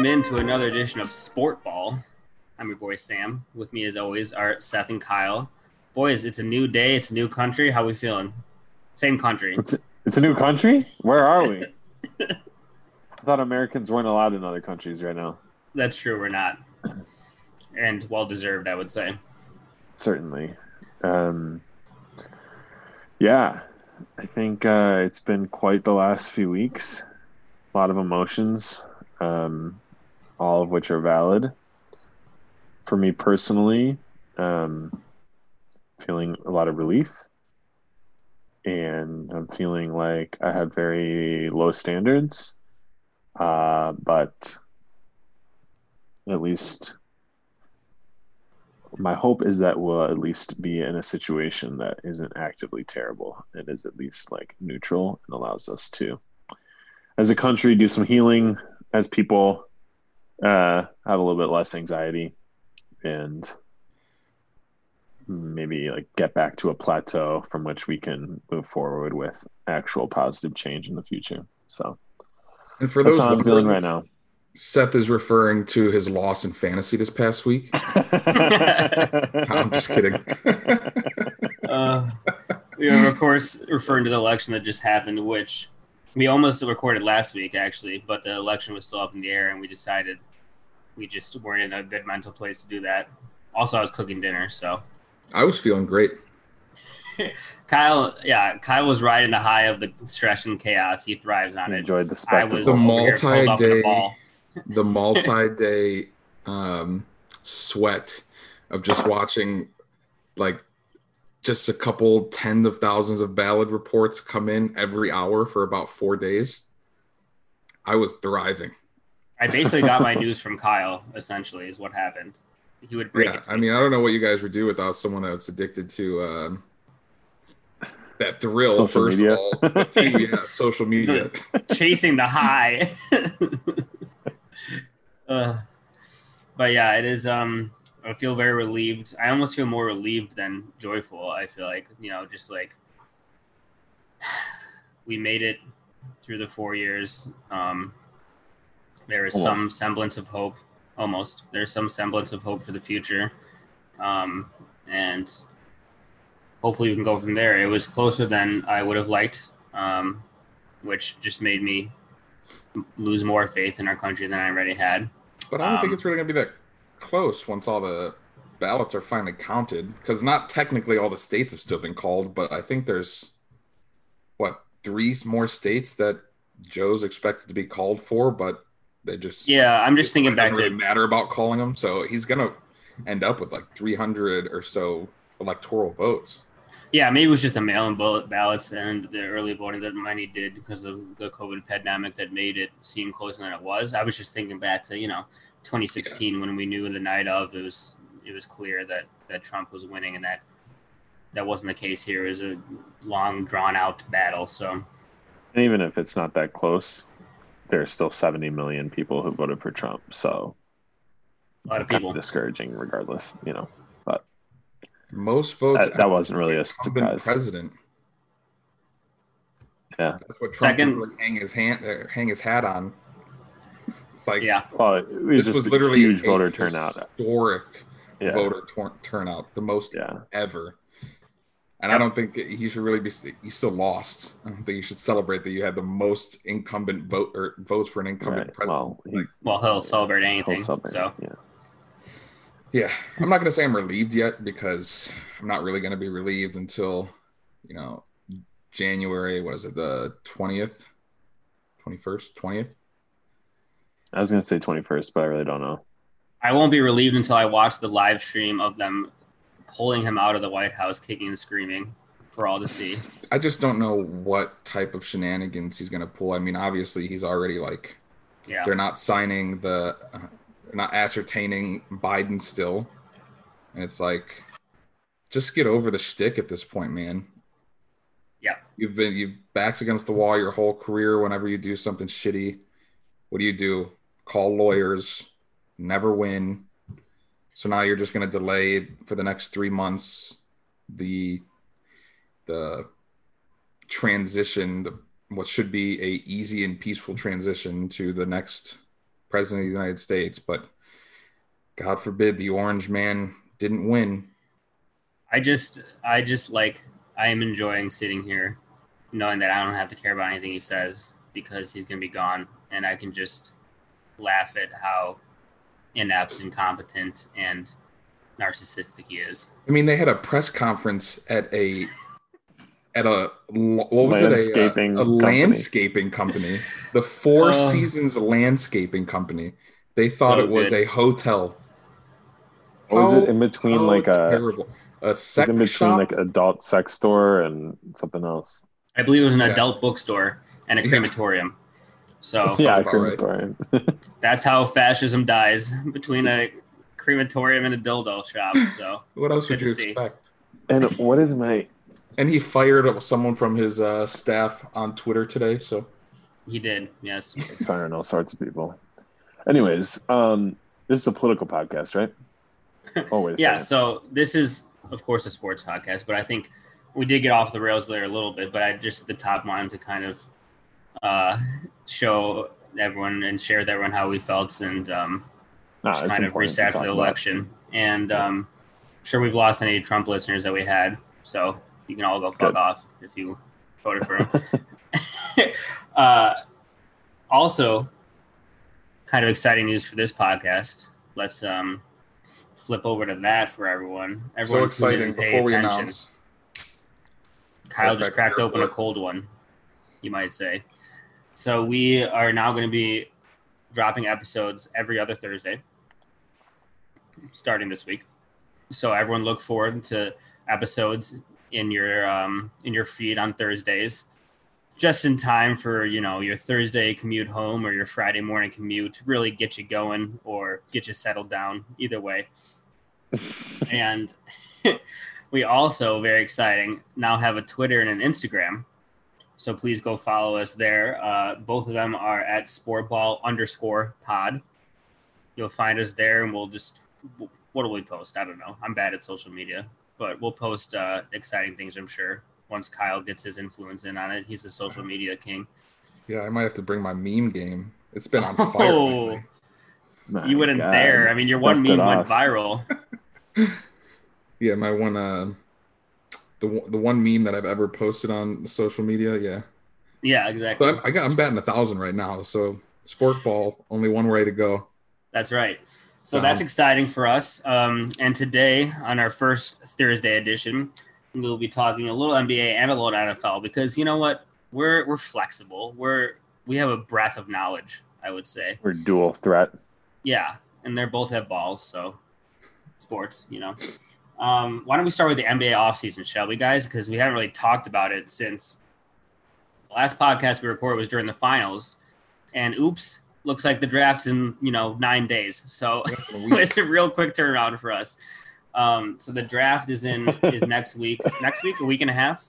welcome into another edition of Sport Ball. I'm your boy Sam. With me, as always, are Seth and Kyle. Boys, it's a new day. It's a new country. How we feeling? Same country. It's a, it's a new country. Where are we? I thought Americans weren't allowed in other countries right now. That's true. We're not, and well deserved, I would say. Certainly. Um, yeah, I think uh, it's been quite the last few weeks. A lot of emotions, um, all of which are valid. For me personally, um, feeling a lot of relief. And I'm feeling like I have very low standards. Uh, but at least my hope is that we'll at least be in a situation that isn't actively terrible. It is at least like neutral and allows us to, as a country, do some healing as people uh, have a little bit less anxiety and maybe like get back to a plateau from which we can move forward with actual positive change in the future. So, and for that's those how I'm feeling right now. Seth is referring to his loss in fantasy this past week. I'm just kidding. uh, we are, of course, referring to the election that just happened, which we almost recorded last week, actually, but the election was still up in the air, and we decided we just weren't in a good mental place to do that. Also, I was cooking dinner, so I was feeling great. Kyle, yeah, Kyle was riding the high of the stress and chaos. He thrives on it. Enjoyed the I spectacle. was The over here curled up in a multi-day- ball. The multi-day um, sweat of just watching, like, just a couple tens of thousands of ballot reports come in every hour for about four days. I was thriving. I basically got my news from Kyle. Essentially, is what happened. He would break Yeah, it. To I me mean, I don't know what you guys would do without someone that's addicted to um, that thrill. Social first media. of all, two, yeah, social media. chasing the high. uh, but yeah, it is. Um, I feel very relieved. I almost feel more relieved than joyful. I feel like you know, just like we made it through the four years. Um, there is some semblance of hope. Almost, there's some semblance of hope for the future, um, and hopefully we can go from there. It was closer than I would have liked, um, which just made me lose more faith in our country than I already had. But I don't think Um, it's really going to be that close once all the ballots are finally counted. Because not technically all the states have still been called, but I think there's what three more states that Joe's expected to be called for, but they just Yeah, I'm just thinking it back doesn't to matter about calling him. So he's going to end up with like 300 or so electoral votes. yeah, maybe it was just the mail-in ballots and the early voting that many did because of the COVID pandemic that made it seem closer than it was. I was just thinking back to you know 2016 when we knew the night of it was it was clear that that Trump was winning and that that wasn't the case here. It was a long drawn out battle. So And even if it's not that close, there are still 70 million people who voted for Trump. So a lot of it's kind people. of discouraging, regardless. You know, But Most votes. that, that wasn't really a surprise. president. Yeah. That's what Trump Second- can really hang his hand, uh, hang his hat on. It's like Yeah, Well, it was this just was a literally huge a voter turnout. Historic Yeah. voter tor- turnout, the most Yeah. ever. And I don't think he should really be. He still lost. I don't think you should celebrate that you had the most incumbent vote or votes for an incumbent Right. president. Well, Like, he's, well, he'll celebrate he'll anything. celebrate, So yeah. yeah, I'm not going to say I'm relieved yet because I'm not really going to be relieved until you know January. What is it? The twentieth, twenty first, twentieth. I was going to say 21st, but I really don't know. I won't be relieved until I watch the live stream of them pulling him out of the White House, kicking and screaming for all to see. I just don't know what type of shenanigans he's going to pull. I mean, obviously he's already like Yeah. they're not signing the, uh, they're not ascertaining Biden still, and it's like, just get over the shtick at this point, man. Yeah. You've been you backs against the wall your whole career. Whenever you do something shitty, what do you do? Call lawyers, never win. So now you're just going to delay for the next three months the the transition, the, what should be a easy and peaceful transition to the next president of the United States, but God forbid the orange man didn't win. I just, I just like, I am enjoying sitting here knowing that I don't have to care about anything he says because he's going to be gone. And I can just laugh at how inept, incompetent, and narcissistic he is. I mean, they had a press conference at a at a what was Landscaping it a, uh, a, a company. landscaping company, the Four Oh. Seasons landscaping company. They thought So it was good. a hotel. Was How- it in between how like a terrible. a was sex in between shop? like adult sex store and something else? I believe it was an Yeah. adult bookstore and a Yeah. crematorium. So yeah, about right. crematorium. that's how fascism dies between a crematorium and a dildo shop. So what else It's would you see. expect? and what is my? And he fired someone from his uh, staff on Twitter today. So he did, yes. He's firing all sorts of people. Anyways, um, this is a political podcast, right? Always. Yeah, so this is, of course, a sports podcast, but I think we did get off the rails there a little bit. But I just at the top wanted to kind of uh, show everyone and share with everyone how we felt and um, Nah, just kind of important reset talk the about. election. And um, I'm sure we've lost any Trump listeners that we had, so you can all go fuck Good. off if you voted for him. uh, also, kind of exciting news for this podcast. Let's um, flip over to that for everyone. so Everyone tune in exciting. pay Before we attention. announce, Kyle Go just cracked open a cold one, you might say. So we are now going to be dropping episodes every other Thursday, starting this week. So everyone look forward to episodes in your um, in your feed on Thursdays, just in time for you know your Thursday commute home or your Friday morning commute. to Really get you going or get you settled down. Either way, and we also very exciting now have a Twitter and an Instagram. So please go follow us there. Uh, both of them are at sportball underscore pod. You'll find us there, and we'll just what do we post? I don't know. I'm bad at social media, but we'll post uh, exciting things. I'm sure once Kyle gets his influence in on it. He's the social media king. yeah, I might have to bring my meme game. It's been on fire. Oh. you wouldn't God. dare. I mean, your one Dust it meme went viral. Yeah, my one, uh, the one- the one meme that I've ever posted on social media. Yeah, Yeah, exactly. but I'm, I got I'm batting a thousand right now. So sport ball, only one way to go. That's right. So So- that's exciting for us. Um, and today, on our first Thursday edition, we'll be talking a little NBA and a little NFL because you know what? We're we're flexible. We're we have a breadth of knowledge. I would say, We're dual threat. yeah. And they both have balls, so sports, you know. Um, why don't we start with the NBA offseason, shall we, guys? Because we haven't really talked about it since the last podcast we recorded was during the finals. And oops, looks like the draft's in, you know, nine days. So Less than a week. it's a real quick turnaround for us. Um, so the draft is in is next week. Next week, a week and a half.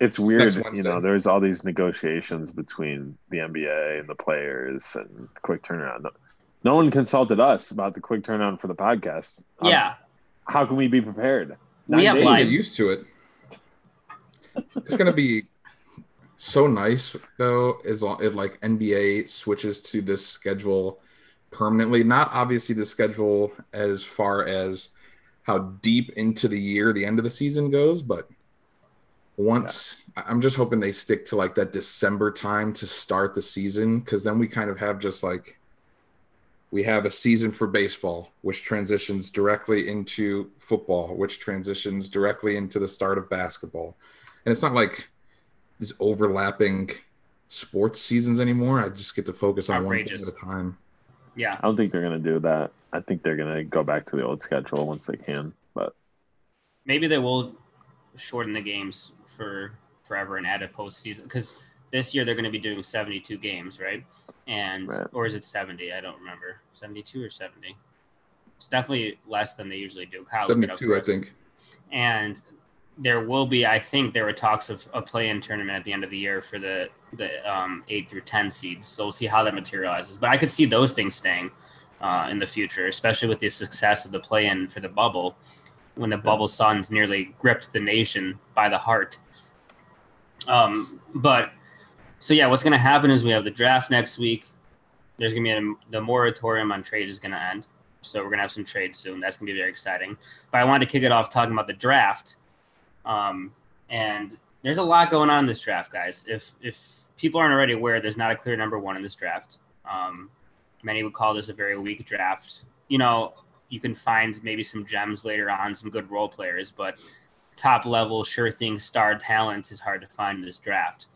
It's weird, next you know. There's all these negotiations between the NBA and the players and quick turnaround. No, no one consulted us about the quick turnaround for the podcast. Um, Yeah, how can we be prepared? We have days. Get used to it. It's gonna be so nice though, as long if like NBA switches to this schedule permanently. Not obviously the schedule as far as how deep into the year the end of the season goes, but once I- I'm just hoping they stick to like that December time to start the season because then we kind of have just like we have a season for baseball, which transitions directly into football, which transitions directly into the start of basketball. And it's not like these overlapping sports seasons anymore. I just get to focus on one thing at a time. yeah. I don't think they're gonna do that. I think they're gonna go back to the old schedule once they can. But maybe they will shorten the games for forever and add a postseason because this year they're going to be doing 72 games, right? And Right. or is it 70? I don't remember. 72 or 70? It's definitely less than they usually do. Kyle, look it up 72, I think. And there will be, I think, there were talks of a play-in tournament at the end of the year for the the um, eight through 10 seeds. So we'll see how that materializes. But I could see those things staying uh, in the future, especially with the success of the play-in for the bubble when the bubble suns nearly gripped the nation by the heart. Um, but so yeah, what's going to happen is we have the draft next week. there's gonna be a, the moratorium on trades is gonna end, so we're gonna have some trades soon. That's gonna be very exciting. But I wanted to kick it off talking about the draft, um, and there's a lot going on in this draft, guys. If if people aren't already aware, there's not a clear number one in this draft. Um, many would call this a very weak draft. You know, you can find maybe some gems later on, some good role players, but top level, sure thing, star talent is hard to find in this draft.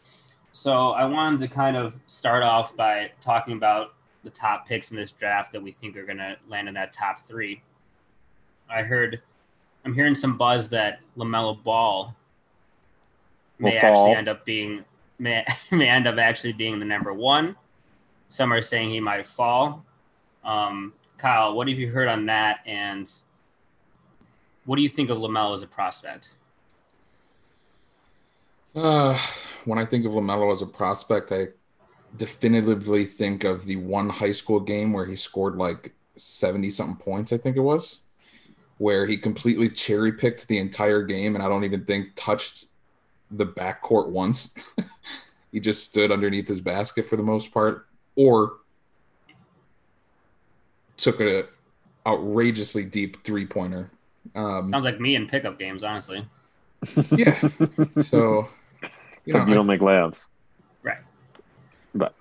So I wanted to kind of start off by talking about the top picks in this draft that we think are going to land in that top three. I heard, I'm hearing some buzz that LaMelo Ball may actually end up being may, may end up actually being the number one. Some are saying he might fall. Um, Kyle, what have you heard on that? And what do you think of LaMelo as a prospect? Uh, when I think of LaMelo as a prospect, I definitively think of the one high school game where he scored like 70 something points, I think it was, where he completely cherry picked the entire game and I don't even think touched the backcourt once. he just stood underneath his basket for the most part, or took a outrageously deep three pointer. Um, Sounds like me in pickup games, honestly. Yeah. so, you, know, you don't make layups, right? But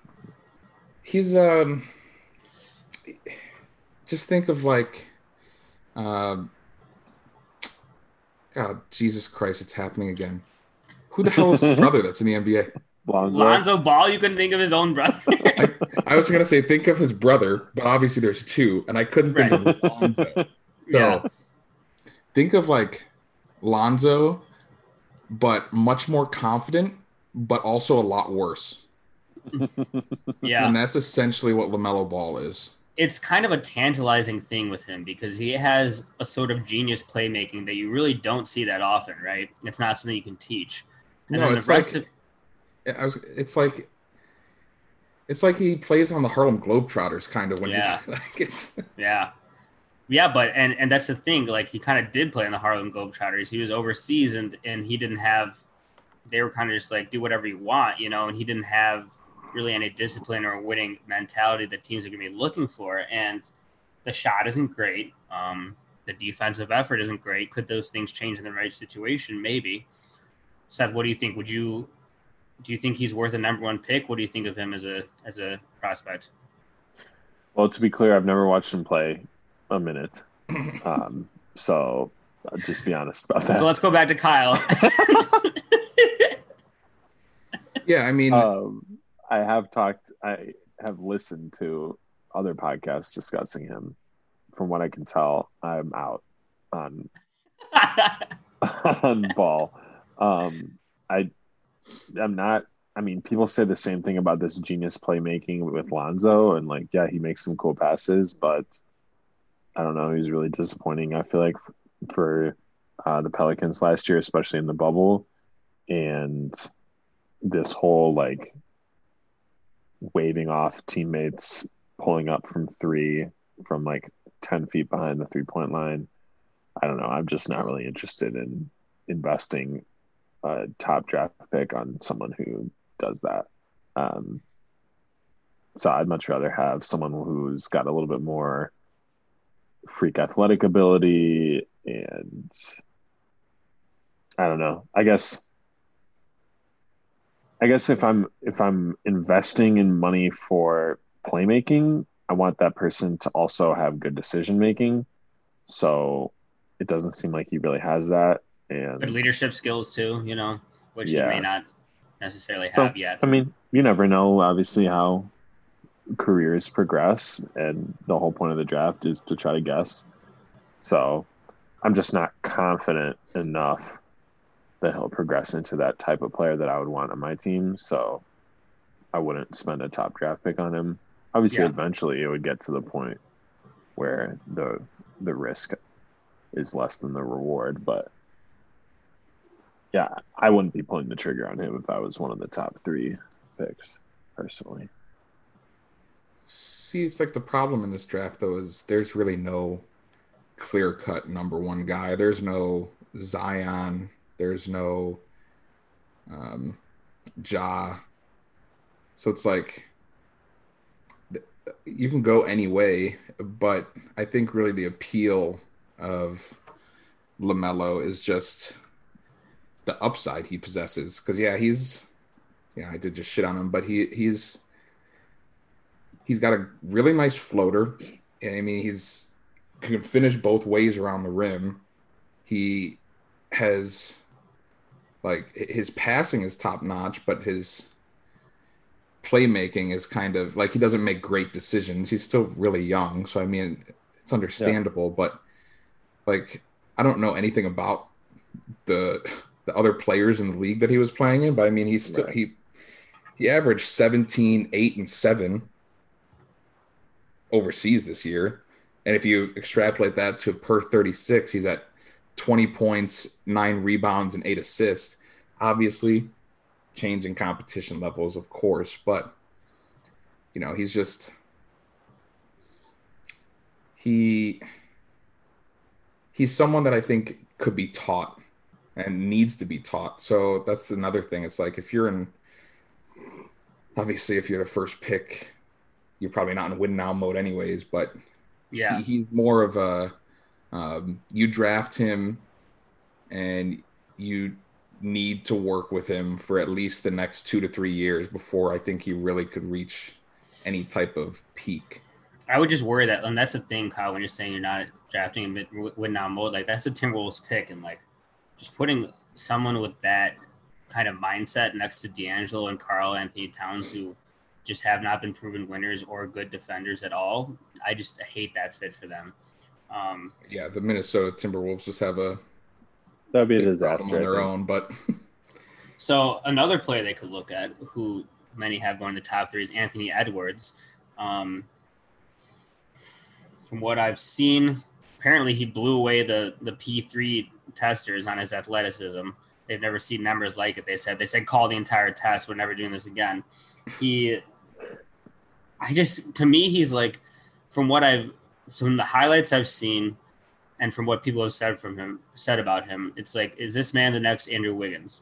he's um. Just think of like, uh, God, Jesus Christ, it's happening again. Who the hell is his brother that's in the NBA? Lonzo. Lonzo Ball. You couldn't think of his own brother. I, I, was gonna say think of his brother, but obviously there's two, and I couldn't think right. of Lonzo. So yeah. think of like Lonzo, but much more confident, but also a lot worse. yeah, and that's essentially what LaMelo Ball is. It's kind of a tantalizing thing with him because he has a sort of genius playmaking that you really don't see that often, right? It's not something you can teach. And no, it's like of, I was. It's like it's like he plays on the Harlem Globetrotters, kind of when yeah. he's like it's yeah, yeah. But and and that's the thing. Like he kind of did play in the Harlem Globetrotters. He was overseas and and he didn't have. They were kind of just like do whatever you want, you know, and he didn't have really any discipline or winning mentality that teams are going to be looking for. And the shot isn't great. Um, the defensive effort isn't great. Could those things change in the right situation? Maybe. Seth, what do you think? Would you do you think he's worth a number one pick? What do you think of him as a as a prospect? Well, to be clear, I've never watched him play a minute, um, so I'll just be honest about that. So let's go back to Kyle. yeah, I mean, um, I have talked, I have listened to other podcasts discussing him. From what I can tell, I'm out on on ball. Um, I I'm not. I mean, people say the same thing about this genius playmaking with Lonzo, and like, yeah, he makes some cool passes, but I don't know. He's really disappointing. I feel like for uh, the Pelicans last year, especially in the bubble, and this whole like waving off teammates pulling up from three from like 10 feet behind the three point line. I don't know. I'm just not really interested in investing a top draft pick on someone who does that. Um, so I'd much rather have someone who's got a little bit more freak athletic ability and I don't know. I guess I guess if I'm if I'm investing in money for playmaking, I want that person to also have good decision making. So it doesn't seem like he really has that and good leadership skills too. You know, which yeah. you may not necessarily so, have yet. I mean, you never know. Obviously, how careers progress, and the whole point of the draft is to try to guess. So, I'm just not confident enough that he'll progress into that type of player that I would want on my team. So, I wouldn't spend a top draft pick on him. Obviously, yeah. eventually, it would get to the point where the the risk is less than the reward, but yeah, I wouldn't be pulling the trigger on him if I was one of the top three picks. See, it's like the problem in this draft though is there's really no clear cut number one guy. There's no Zion. There's no um, Ja. So it's like you can go any way, but I think really the appeal of LaMelo is just the upside he possesses. Because yeah, he's yeah, I did just shit on him, but he he's he's got a really nice floater. I mean, he's can finish both ways around the rim. He has like his passing is top notch, but his playmaking is kind of like he doesn't make great decisions. He's still really young, so I mean, it's understandable. Yeah. But like, I don't know anything about the the other players in the league that he was playing in, but I mean, he's still right. he he averaged 17, 8, and 7 overseas this year. And if you extrapolate that to per 36, he's at 20 points, nine rebounds, and eight assists. Obviously, changing competition levels, of course, but you know, he's just he he's someone that I think could be taught and needs to be taught. So that's another thing. It's like if you're in obviously if you're the first pick, you're probably not in win now mode anyways, but yeah, he, he's more of a um, you draft him and you need to work with him for at least the next two to three years before I think he really could reach any type of peak. I would just worry that, and that's the thing, Kyle. When you're saying you're not drafting him win now mode, like that's a Timberwolves pick, and like just putting someone with that kind of mindset next to D'Angelo and Karl-Anthony Towns, who just have not been proven winners or good defenders at all. I just hate that fit for them. Um, yeah, the Minnesota Timberwolves just have a that'd be a disaster on their own. But so another player they could look at, who many have going to the top three, is Anthony Edwards. Um, from what I've seen, apparently he blew away the the P three testers on his athleticism. They've never seen numbers like it. They said they said call the entire test. We're never doing this again. He, I just to me he's like, from what I've from the highlights I've seen, and from what people have said from him said about him, it's like, is this man the next Andrew Wiggins?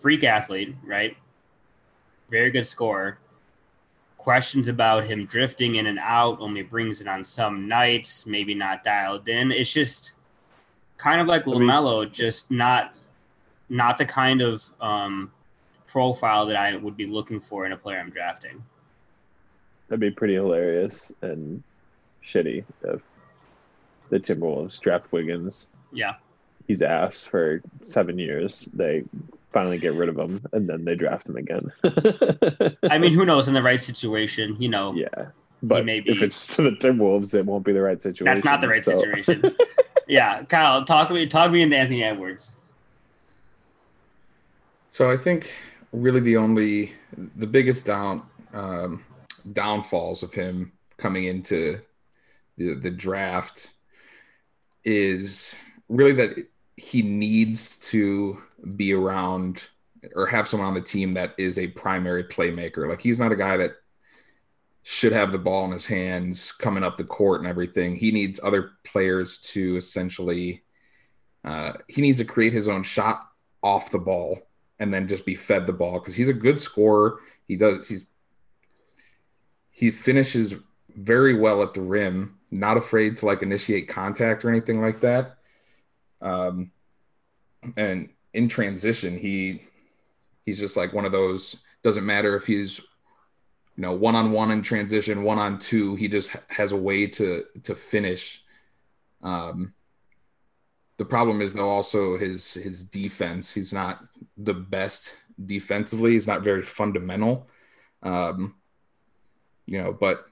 Freak athlete, right? Very good scorer. Questions about him drifting in and out, only brings it on some nights, maybe not dialed in. It's just kind of like LaMelo, just not not the kind of um, profile that I would be looking for in a player I'm drafting. That'd be pretty hilarious and shitty if the Timberwolves draft Wiggins. Yeah. He's ass for seven years. They finally get rid of him and then they draft him again. I mean, who knows in the right situation, you know. Yeah. But maybe if it's to the Timberwolves, it won't be the right situation. That's not the right so. situation. yeah, Kyle, talk me talk me into Anthony Edwards. So I think really the only the biggest down um, downfalls of him coming into the the draft is really that he needs to be around or have someone on the team that is a primary playmaker. Like he's not a guy that should have the ball in his hands coming up the court and everything. He needs other players to essentially uh, he needs to create his own shot off the ball and then just be fed the ball because he's a good scorer. He does he's he finishes very well at the rim not afraid to like initiate contact or anything like that. Um, and in transition, he he's just like one of those. Doesn't matter if he's you know one on one in transition, one on two. He just has a way to to finish. Um, the problem is though also his his defense. He's not the best defensively. He's not very fundamental. Um, you know, but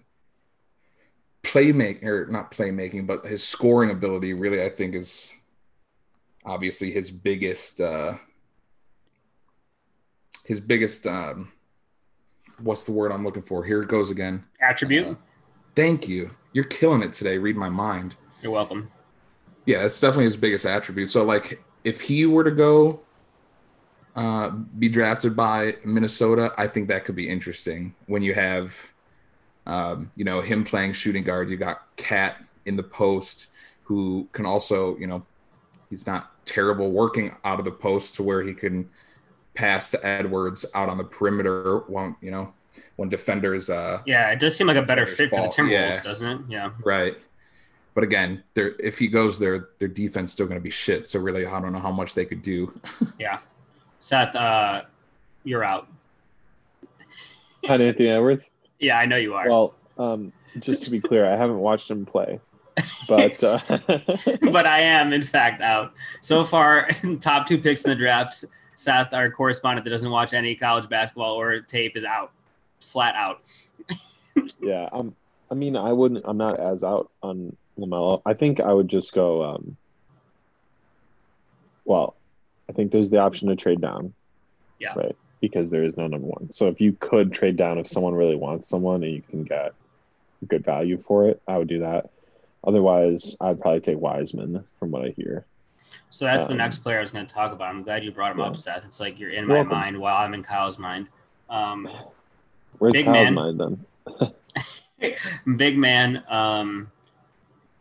playmaking or not playmaking, but his scoring ability really I think is obviously his biggest uh his biggest um what's the word I'm looking for? Here it goes again. Attribute. Uh, thank you. You're killing it today. Read my mind. You're welcome. Yeah, it's definitely his biggest attribute. So like if he were to go uh, be drafted by Minnesota, I think that could be interesting when you have um, you know, him playing shooting guard. You got KAT in the post who can also, you know, he's not terrible working out of the post to where he can pass to Edwards out on the perimeter. Won't you know when defenders? uh Yeah, it does seem like a better Their fit for the fault, Timberwolves, yeah. doesn't it? Yeah. Right. But again, their if he goes there, their defense still going to be shit. So really, I don't know how much they could do. Yeah. Seth, uh, you're out. Had Anthony Edwards. Yeah, I know you are. Well, um, just to be clear, I haven't watched him play, but uh, but I am, in fact, out. So far, top two picks in the draft, Seth, our correspondent that doesn't watch any college basketball or tape, is out. Flat out. yeah, um, I mean, I wouldn't. I'm not as out on LaMelo. I think I would just go. Um, well, I think there's the option to trade down. Yeah. Right. Because there is no number one. So if you could trade down if someone really wants someone and you can get good value for it, I would do that. Otherwise, I'd probably take Wiseman from what I hear. So that's the Um, next player I was going to talk about. I'm glad you brought him Yeah. up, Seth. It's like you're in my welcome. mind while I'm in Kyle's mind. Um, Where's Big Kyle's man. mind then? big man. Um,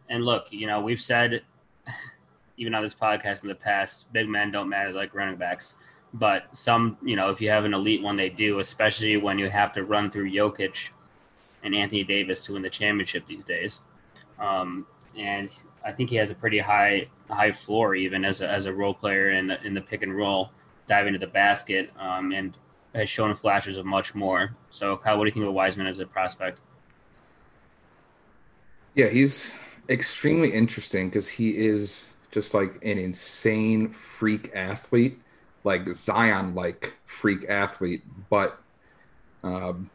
and look, you know, we've said, even on this podcast in the past, big men don't matter like running backs. But some, you know, if you have an elite one, they do, especially when you have to run through Jokic and Anthony Davis to win the championship these days. Um, and I think he has a pretty high high floor even as a, as a role player in the, in the pick and roll, diving to the basket, um, and has shown flashes of much more. So, Kyle, what do you think of Wiseman as a prospect? Yeah, he's extremely interesting because he is just like an insane freak athlete, like Zion like freak athlete, but um,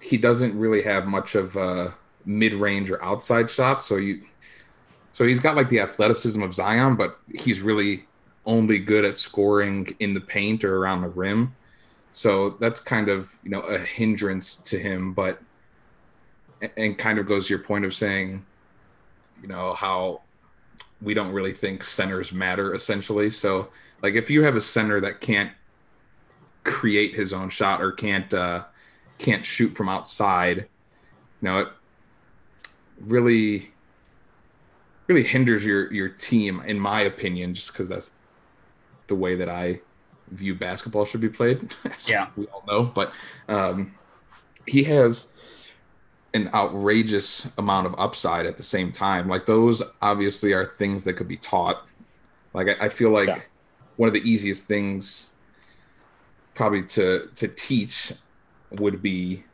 he doesn't really have much of a mid range or outside shot. So you, so he's got like the athleticism of Zion, but he's really only good at scoring in the paint or around the rim. So that's kind of you know a hindrance to him, but and kind of goes to your point of saying, you know, how we don't really think centers matter essentially. So, like, if you have a center that can't create his own shot or can't uh, can't shoot from outside, you know, it really really hinders your your team, in my opinion, just because that's the way that I view basketball should be played. Yeah. we all know. But um, he has an outrageous amount of upside at the same time. Like those obviously are things that could be taught. Like I, I feel like Yeah. one of the easiest things probably to to teach would be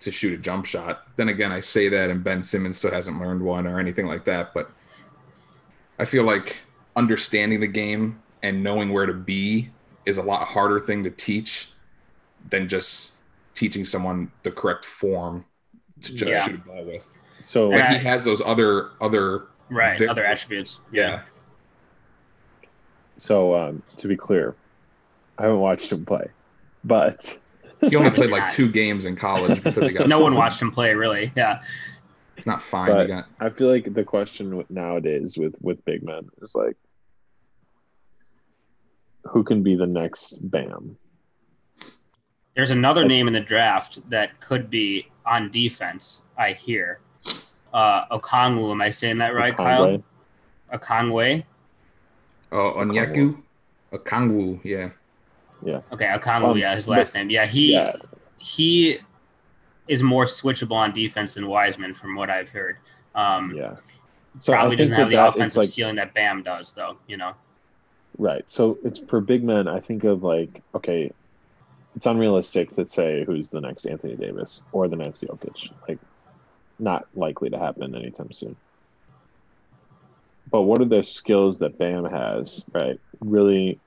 to shoot a jump shot. Then again, I say that and Ben Simmons still hasn't learned one or anything like that. But I feel like understanding the game and knowing where to be is a lot harder thing to teach than just teaching someone the correct form to just Yeah. shoot a ball with. So Like Yeah. he has those other other Right. Very- Other attributes. yeah. So um, to be clear, I haven't watched him play, but He only played like two games in college because he got No one watched him play, really. Yeah. Not fine. But- got I feel like the question with- nowadays with with big men is like, who can be the next Bam? There's another name in the draft that could be on defense, I hear. Uh, Okongwu, am I saying that right, Conway? Kyle? Okongwe? oh Onyeku, Okangwu, yeah. Yeah. Okay, Okongwu, Um, yeah, his but- last name. Yeah, he Yeah, he is more switchable on defense than Wiseman, from what I've heard. Um, yeah. So probably think doesn't have the that, it's offensive like ceiling that Bam does, though. You know, right. So it's for big men. I think of like, okay, it's unrealistic to say who's the next Anthony Davis or the next Jokic. Like, not likely to happen anytime soon. But what are the skills that Bam has? Right, really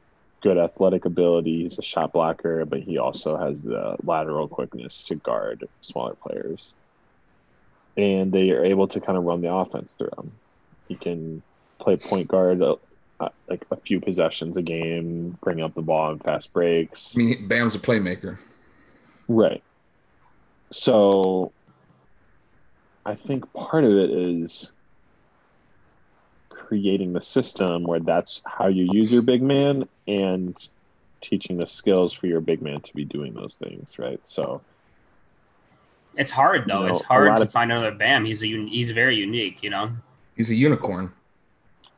good athletic ability. He's a shot blocker, but he also has the lateral quickness to guard smaller players. And they are able to kind of run the offense through him. He can play point guard uh, like a few possessions a game, bring up the ball in fast breaks. I mean, Bam's a playmaker. Right. So I think part of it is creating the system where that's how you use your big man and teaching the skills for your big man to be doing those things, right? So it's hard though. You know, it's hard to of- find another Bam. He's a un- he's very unique. You know, He's a unicorn.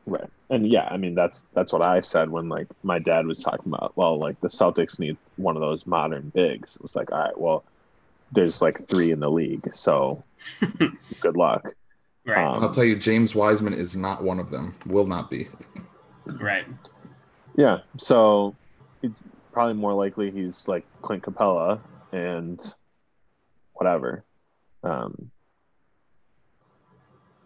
right. And yeah, I mean that's that's what I said when like my dad was talking about. Well, like the Celtics need one of those modern bigs. It was like, all right, well, there's like three in the league, so good luck. Right. Um, I'll tell you, James Wiseman is not one of them. Will not be. right. Yeah, so it's probably more likely he's like Clint Capela and whatever. Um,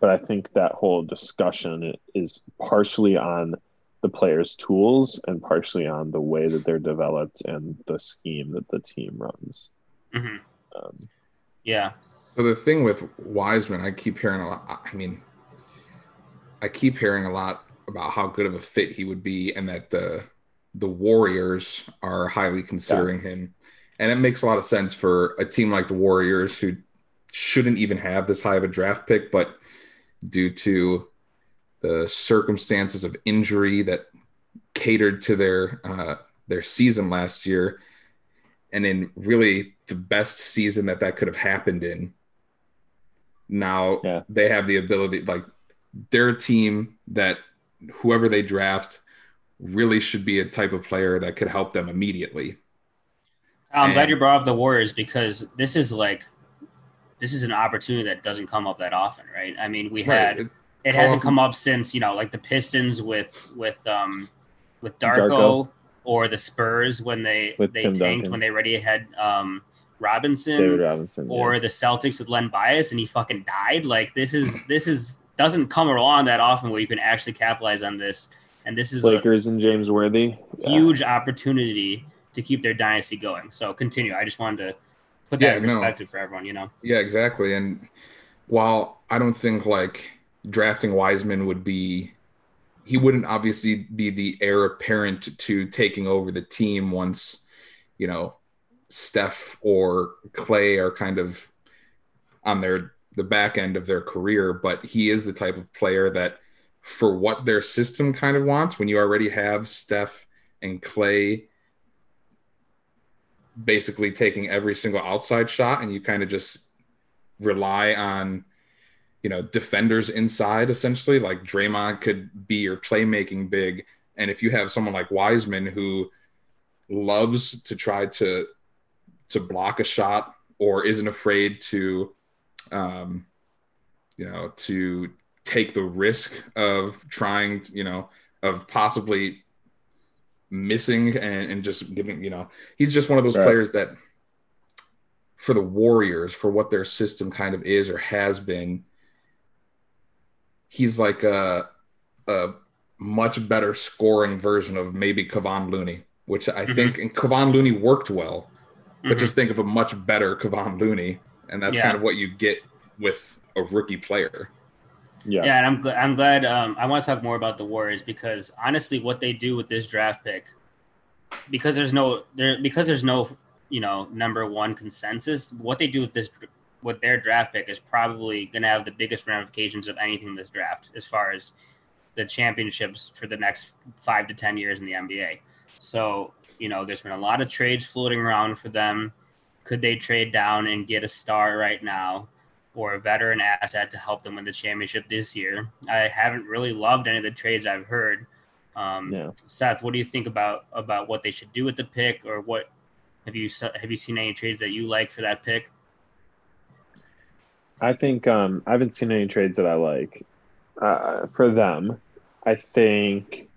but I think that whole discussion is partially on the players' tools and partially on the way that they're developed and the scheme that the team runs. hmm Um, Yeah. So the thing with Wiseman, I keep hearing a lot. I mean, I keep hearing a lot about how good of a fit he would be, and that the the Warriors are highly considering him. And it makes a lot of sense for a team like the Warriors, who shouldn't even have this high of a draft pick, but due to the circumstances of injury that catered to their uh, their season last year, and in really the best season that that could have happened in. Now Yeah. they have the ability, like they're a team that whoever they draft really should be a type of player that could help them immediately. I'm glad you brought up the Warriors because this is like this is an opportunity that doesn't come up that often, right? I mean, we had Right. it hasn't Um, come up since you know like the Pistons with with um with Darko, Darko. or the Spurs when they With they Tim tanked Duncan. when they already had um Robinson David Robinson. yeah. or the Celtics with Len Bias and he fucking died. Like this is this is doesn't come along that often where you can actually capitalize on this. And this is a Lakers and James Worthy. Yeah. huge opportunity to keep their dynasty going. So continue. I just wanted to put that Yeah, in no. perspective for everyone, you know. Yeah, exactly. And while I don't think like drafting Wiseman would be, he wouldn't obviously be the heir apparent to taking over the team once, you know, Steph or Clay are kind of on their the back end of their career, but he is the type of player that for what their system kind of wants, when you already have Steph and Clay basically taking every single outside shot and you kind of just rely on you know defenders inside essentially. Like Draymond could be your playmaking big. And if you have someone like Wiseman who loves to try to to block a shot or isn't afraid to um you know to take the risk of trying you know of possibly missing and, and just giving you know he's just one of those Right. players that for the warriors for what their system kind of is or has been he's like a a much better scoring version of maybe Kevon Looney which I Mhm. think and Kevon Looney worked well but Mhm. just think of a much better Kevon Looney and that's Yeah. kind of what you get with a rookie player Yeah. Yeah, and I'm glad. I'm glad. Um, I want to talk more about the Warriors because honestly, what they do with this draft pick, because there's no there because there's no you know number one consensus. What they do with this with their draft pick is probably going to have the biggest ramifications of anything in this draft as far as the championships for the next five to ten years in the NBA. So you know, there's been a lot of trades floating around for them. Could they trade down and get a star right now? Or a veteran asset to help them win the championship this year. I haven't really loved any of the trades I've heard. Um, Yeah. Seth, what do you think about about what they should do with the pick, or what have you have you seen any trades that you like for that pick? I think um, I haven't seen any trades that I like uh, for them. I think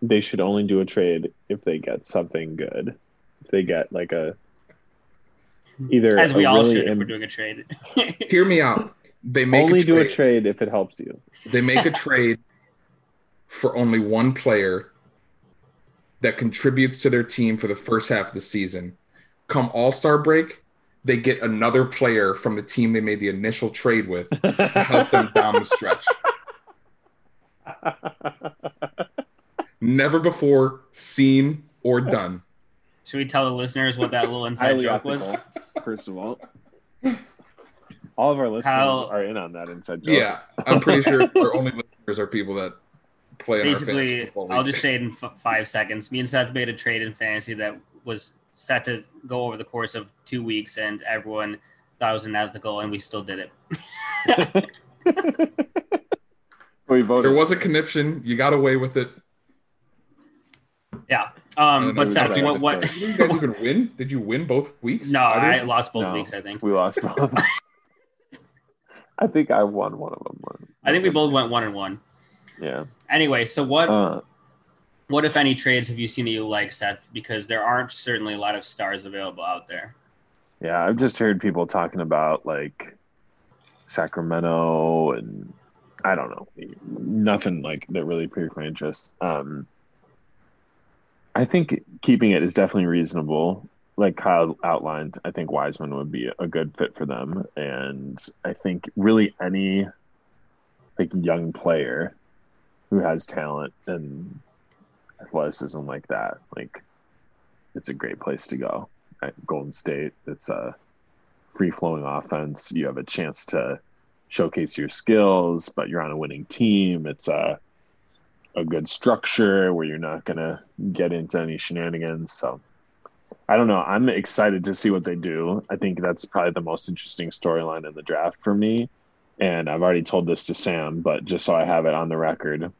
they should only do a trade if they get something good. If they get like a Hmm. either As we all really should if im- we're doing a trade. hear me out they make only a do a trade. trade if it helps you. they make a trade for only one player that contributes to their team for the first half of the season. Come All Star break, they get another player from the team they made the initial trade with to help them down the stretch. Never before seen or done. Should we tell the listeners what that little inside Highly joke was? first of all. All of our listeners Kyle- are in on that inside joke. Yeah, I'm pretty sure our only listeners are people that play in our fantasy Basically, football I'll just say it in f- five seconds. Me and Seth made a trade in fantasy that was set to go over the course of two weeks, and everyone thought it was unethical, and we still did it. We voted. There was a conniption. You got away with it. Yeah. I Um, but Seth, voted you what? what Did you guys even win? Did you win both weeks? no, Either? I lost both No. weeks. I think. We lost both. I think I won one of them. I think we both went one and one. Yeah. Anyway, so what? Uh, what if any trades have you seen that you like, Seth? Because there aren't certainly a lot of stars available out there. yeah, I've just heard people talking about like Sacramento and I don't know, nothing like that really piqued my interest. Um, I think keeping it is definitely reasonable. Like Kyle outlined, I think Wiseman would be a good fit for them, and I think really any like young player who has talent and athleticism like that, like it's a great place to go. At Golden State, it's a free flowing offense. You have a chance to showcase your skills, but you're on a winning team. It's a a good structure where you're not gonna get into any shenanigans. So I don't know. I'm excited to see what they do. I think that's probably the most interesting storyline in the draft for me. And I've already told this to Sam, but just so I have it on the record,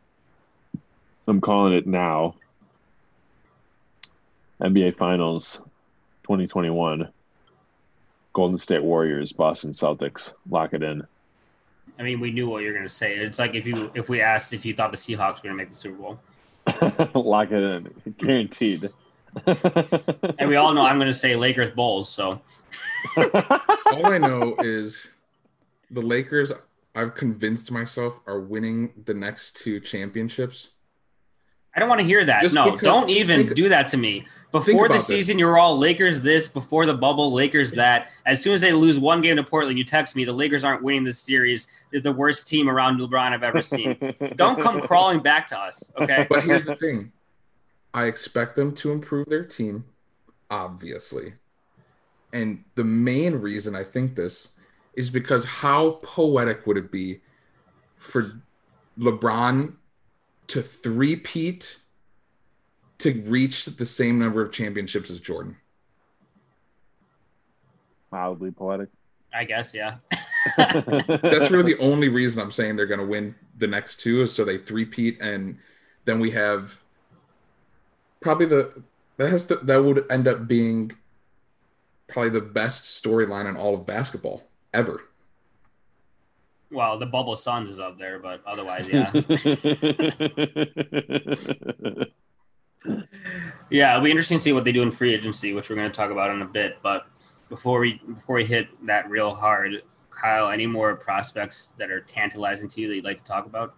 I'm calling it now. NBA Finals 2021. Golden State Warriors, Boston Celtics. Lock it in. I mean, we knew what you were going to say. It's like if you if we asked if you thought the Seahawks were going to make the Super Bowl, Lock it in. Guaranteed. and we all know I'm going to say Lakers Bulls. So All I know is the Lakers. I've convinced myself are winning the next two championships. I don't want to hear that. Just no, because- don't even think- do that to me. Before the this. season, you were all Lakers this. Before the bubble, Lakers that. As soon as they lose one game to Portland, you text me the Lakers aren't winning this series. They're the worst team around LeBron I've ever seen. don't come crawling back to us, okay? But here's the thing I expect them to improve their team, obviously. And the main reason I think this is because how poetic would it be for LeBron to three-peat to reach the same number of championships as Jordan? Mildly poetic. I guess, yeah. That's really the only reason I'm saying they're going to win the next two is so they three-peat and then we have probably the that has the, that would end up being probably the best storyline in all of basketball ever. Well, the bubble Suns is up there, but otherwise, yeah. Yeah, it'll be interesting to see what they do in free agency, which we're going to talk about in a bit. But before we before we hit that real hard, Kyle, any more prospects that are tantalizing to you that you'd like to talk about?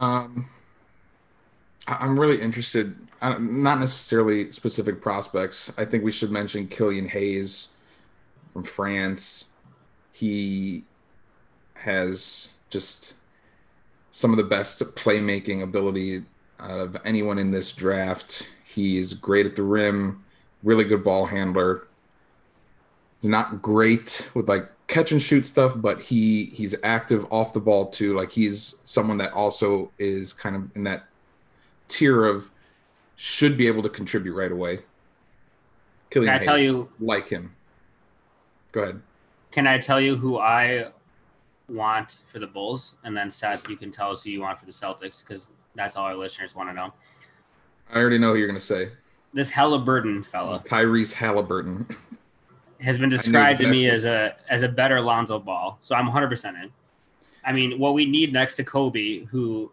Um, I- I'm really interested, uh, not necessarily specific prospects. I think we should mention Killian Hayes from France. He has just some of the best playmaking ability out of anyone in this draft. He's great at the rim, really good ball handler. He's not great with like catch and shoot stuff, but he he's active off the ball too. Like he's someone that also is kind of in that tier of should be able to contribute right away. Killian Can I tell you? like him. Go ahead. Can I tell you who I want for the Bulls, and then Seth, you can tell us who you want for the Celtics because that's all our listeners want to know. I already know who you're gonna say. This Halliburton fella Tyrese Halliburton. has been described to me as a as a better Lonzo Ball, so I'm 100 percent in. I mean, what we need next to Coby, who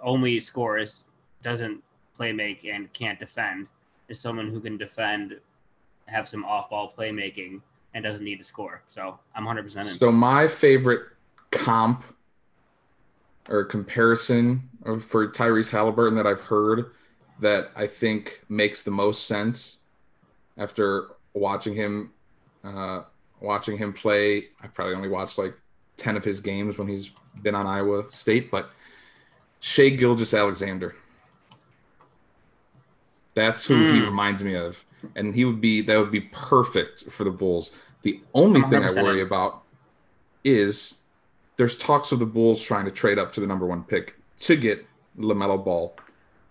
only scores, doesn't play make, and can't defend, is someone who can defend, have some off ball playmaking, and doesn't need to score. So I'm 100 percent in. So my favorite comp or comparison of, for Tyrese Halliburton that I've heard that I think makes the most sense after watching him uh, watching him play. I probably only watched like ten of his games when he's been on Iowa State, but Shai Gilgeous-Alexander. That's who he Hmm. reminds me of, and he would be that would be perfect for the Bulls. The only thing I worry about is there's talks of the Bulls trying to trade up to the number one pick to get LaMelo Ball.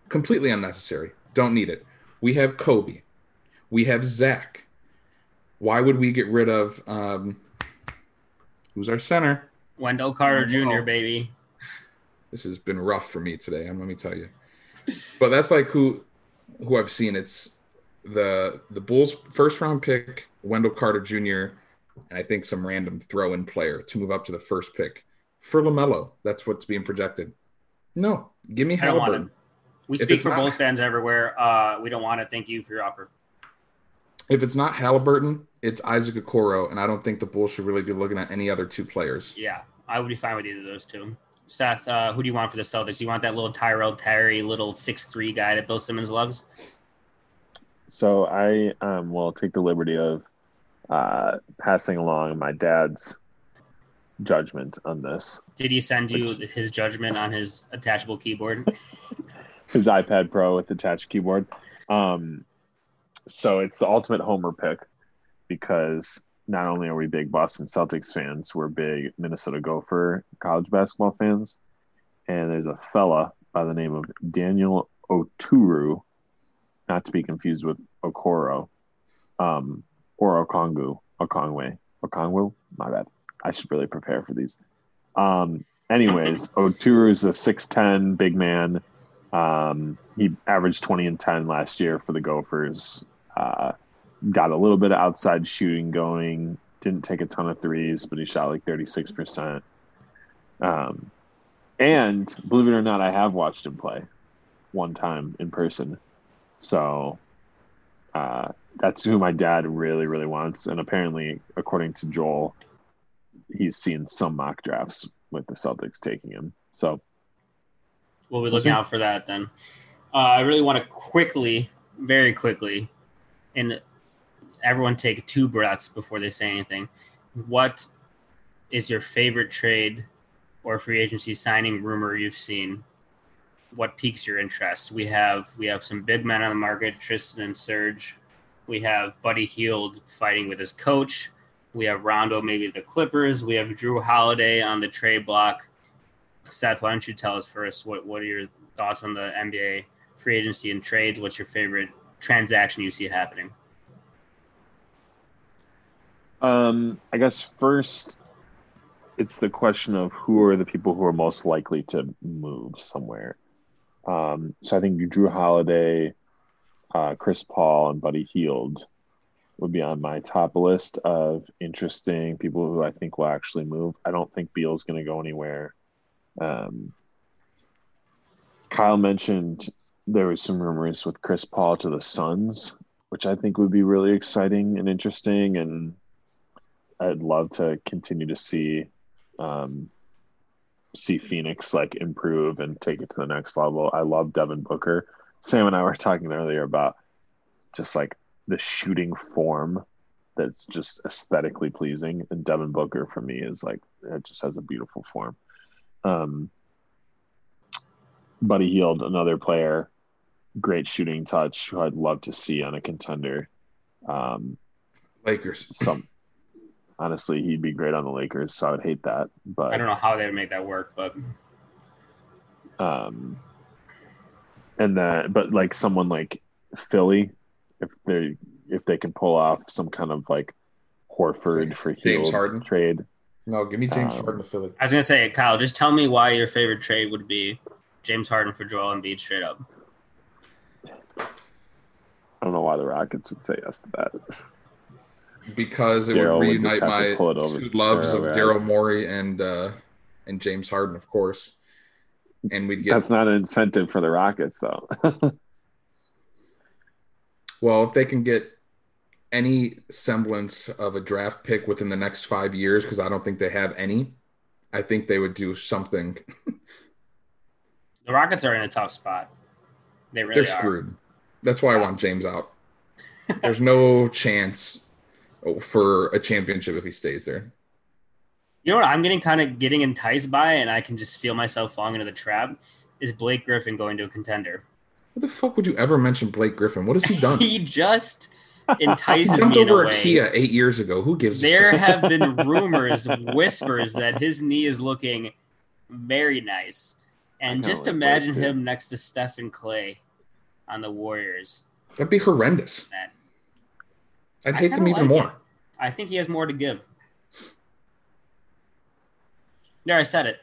Completely unnecessary. Don't need it. We have Coby. We have Zach. Why would we get rid of um, who's our center? Wendell Carter Jr. baby. This has been rough for me today. and Let me tell you. But that's like who who I've seen. It's the the Bulls first round pick, Wendell Carter Jr., and I think some random throw in player to move up to the first pick for Lamelo. That's what's being projected. No, give me Halliburton. We If speak for not- Bulls fans everywhere. Uh, we don't want it. Thank you for your offer. If it's not Halliburton, it's Isaac Okoro, and I don't think the Bulls should really be looking at any other two players. Yeah, I would be fine with either of those two. Seth, uh, who do you want for the Celtics? You want that little Tyrell Terry, little six three guy that Bill Simmons loves? So I um, will take the liberty of uh, passing along my dad's judgment on this. Did he send you Which- his judgment on his attachable keyboard? His iPad Pro with attached keyboard. Um, so it's the ultimate homer pick because not only are we big Boston Celtics fans, we're big Minnesota Gopher college basketball fans. And there's a fella by the name of Daniel Oturu, not to be confused with Okoro, um, or Okongu, Okongwe, Okongwu. My bad. I should really prepare for these. Um, anyways, Oturu is a six ten big man. Um, he averaged twenty and ten last year for the Gophers. Uh, got a little bit of outside shooting going. Didn't take a ton of threes, but he shot like thirty six percent. Um, and believe it or not, I have watched him play one time in person. So uh, that's who my dad really, really wants. And apparently, according to Joel, he's seen some mock drafts with the Celtics taking him. So We'll be looking out for that then. Uh, I really want to quickly, very quickly, and everyone take two breaths before they say anything. What is your favorite trade or free agency signing rumor you've seen? What piques your interest? We have we have some big men on the market, Tristan and Serge. We have Buddy Hield fighting with his coach. We have Rondo, maybe the Clippers. We have Jrue Holiday on the trade block. Seth, why don't you tell us first what, what are your thoughts on the NBA free agency and trades? What's your favorite transaction you see happening? Um, I guess first, it's the question of who are the people who are most likely to move somewhere. Um, so I think Jrue Holiday, uh, Chris Paul, and Buddy Hield would be on my top list of interesting people who I think will actually move. I don't think Beal's going to go anywhere. Um, Kyle mentioned there was some rumors with Chris Paul to the Suns, which I think would be really exciting and interesting and I'd love to continue to see um, see Phoenix like improve and take it to the next level. I love Devin Booker. Sam and I were talking earlier about just like the shooting form that's just aesthetically pleasing, and Devin Booker for me is like it just has a beautiful form. Um, Buddy Hield, another player, great shooting touch, who I'd love to see on a contender. Um, Lakers. some honestly he'd be great on the Lakers, so I would hate that. But I don't know how they would make that work, but um and that, but like someone like Philly, if they if they can pull off some kind of like Horford for James Hield Harden? trade. No, give me James Um, Harden to Philly. I was gonna say, Kyle, just tell me why your favorite trade would be James Harden for Joel Embiid straight up. I don't know why the Rockets would say yes to that. Because it Daryl would would reunite have my pull it over- two loves of Daryl. Morey and uh, and James Harden, of course. And we'd get That's not an incentive for the Rockets though. well if they can get any semblance of a draft pick within the next five years, because I don't think they have any. I think they would do something. The Rockets are in a tough spot. They really They're are. screwed. That's why I want James out. There's no chance for a championship if he stays there. You know what I'm getting kind of getting enticed by, and I can just feel myself falling into the trap. Is Blake Griffin going to a contender? What the fuck would you ever mention Blake Griffin? What has he done? He just He entices jumped me in a over a way. Kia eight years ago. Who gives a There shit? have been rumors, whispers that his knee is looking very nice, and just imagine him next to Stephen Klay on the Warriors. That'd be horrendous. That I'd hate them even like more. it. I think he has more to give. There, I said it.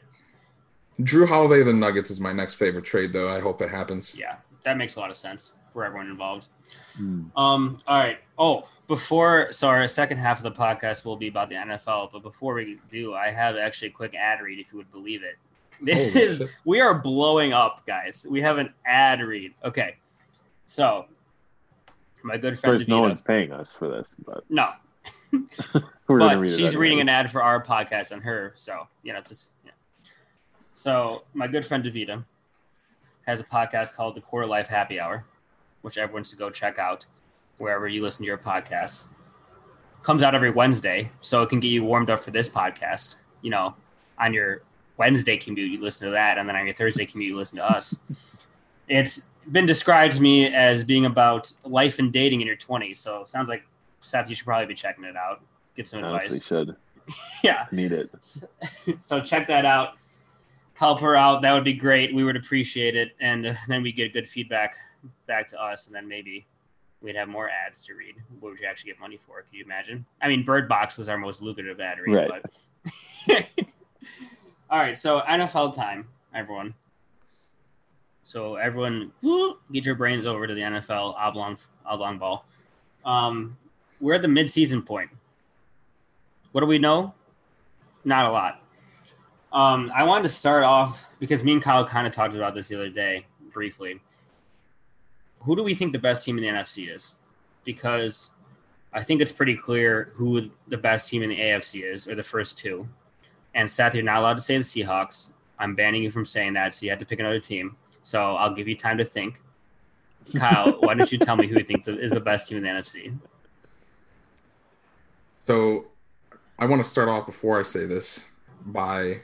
Jrue Holiday the Nuggets is my next favorite trade, though. I hope it happens. Yeah, that makes a lot of sense for everyone involved. Hmm. Um, all right. Oh, before sorry, second half of the podcast will be about the NFL, but before we do, I have actually a quick ad read if you would believe it. This Holy is shit. we are blowing up, guys. We have an ad read. Okay. So my good Of friend course, no one's paying us for this, but no, but read she's reading an ad for our podcast on her. So you know, it's just, yeah. so my good friend Davita has a podcast called the Quarter Life Happy Hour, which everyone should go check out wherever you listen to your podcasts. Comes out every Wednesday, so it can get you warmed up for this podcast. You know, on your Wednesday commute, you listen to that, and then on your Thursday commute, you listen to us. It's been described to me as being about life and dating in your 20s. So sounds like Seth, you should probably be checking it out. Get some Honestly, advice. should Yeah. need it. so check that out. Help her out. That would be great. We would appreciate it. And uh, then we get good feedback back to us. And then maybe we'd have more ads to read. What would you actually get money for? Can you imagine? I mean, Bird Box was our most lucrative ad read. Right. But... All right. So NFL time, everyone. So everyone, get your brains over to the NFL oblong oblong ball. Um, we're at the midseason point. What do we know? Not a lot. Um, I wanted to start off because me and Kyle kind of talked about this the other day briefly. Who do we think the best team in the NFC is? Because I think it's pretty clear who the best team in the AFC is, or the first two. And Seth, you're not allowed to say the Seahawks. I'm banning you from saying that, so you have to pick another team. So I'll give you time to think. Kyle, why don't you tell me who you think the, is the best team in the NFC? So I want to start off before I say this by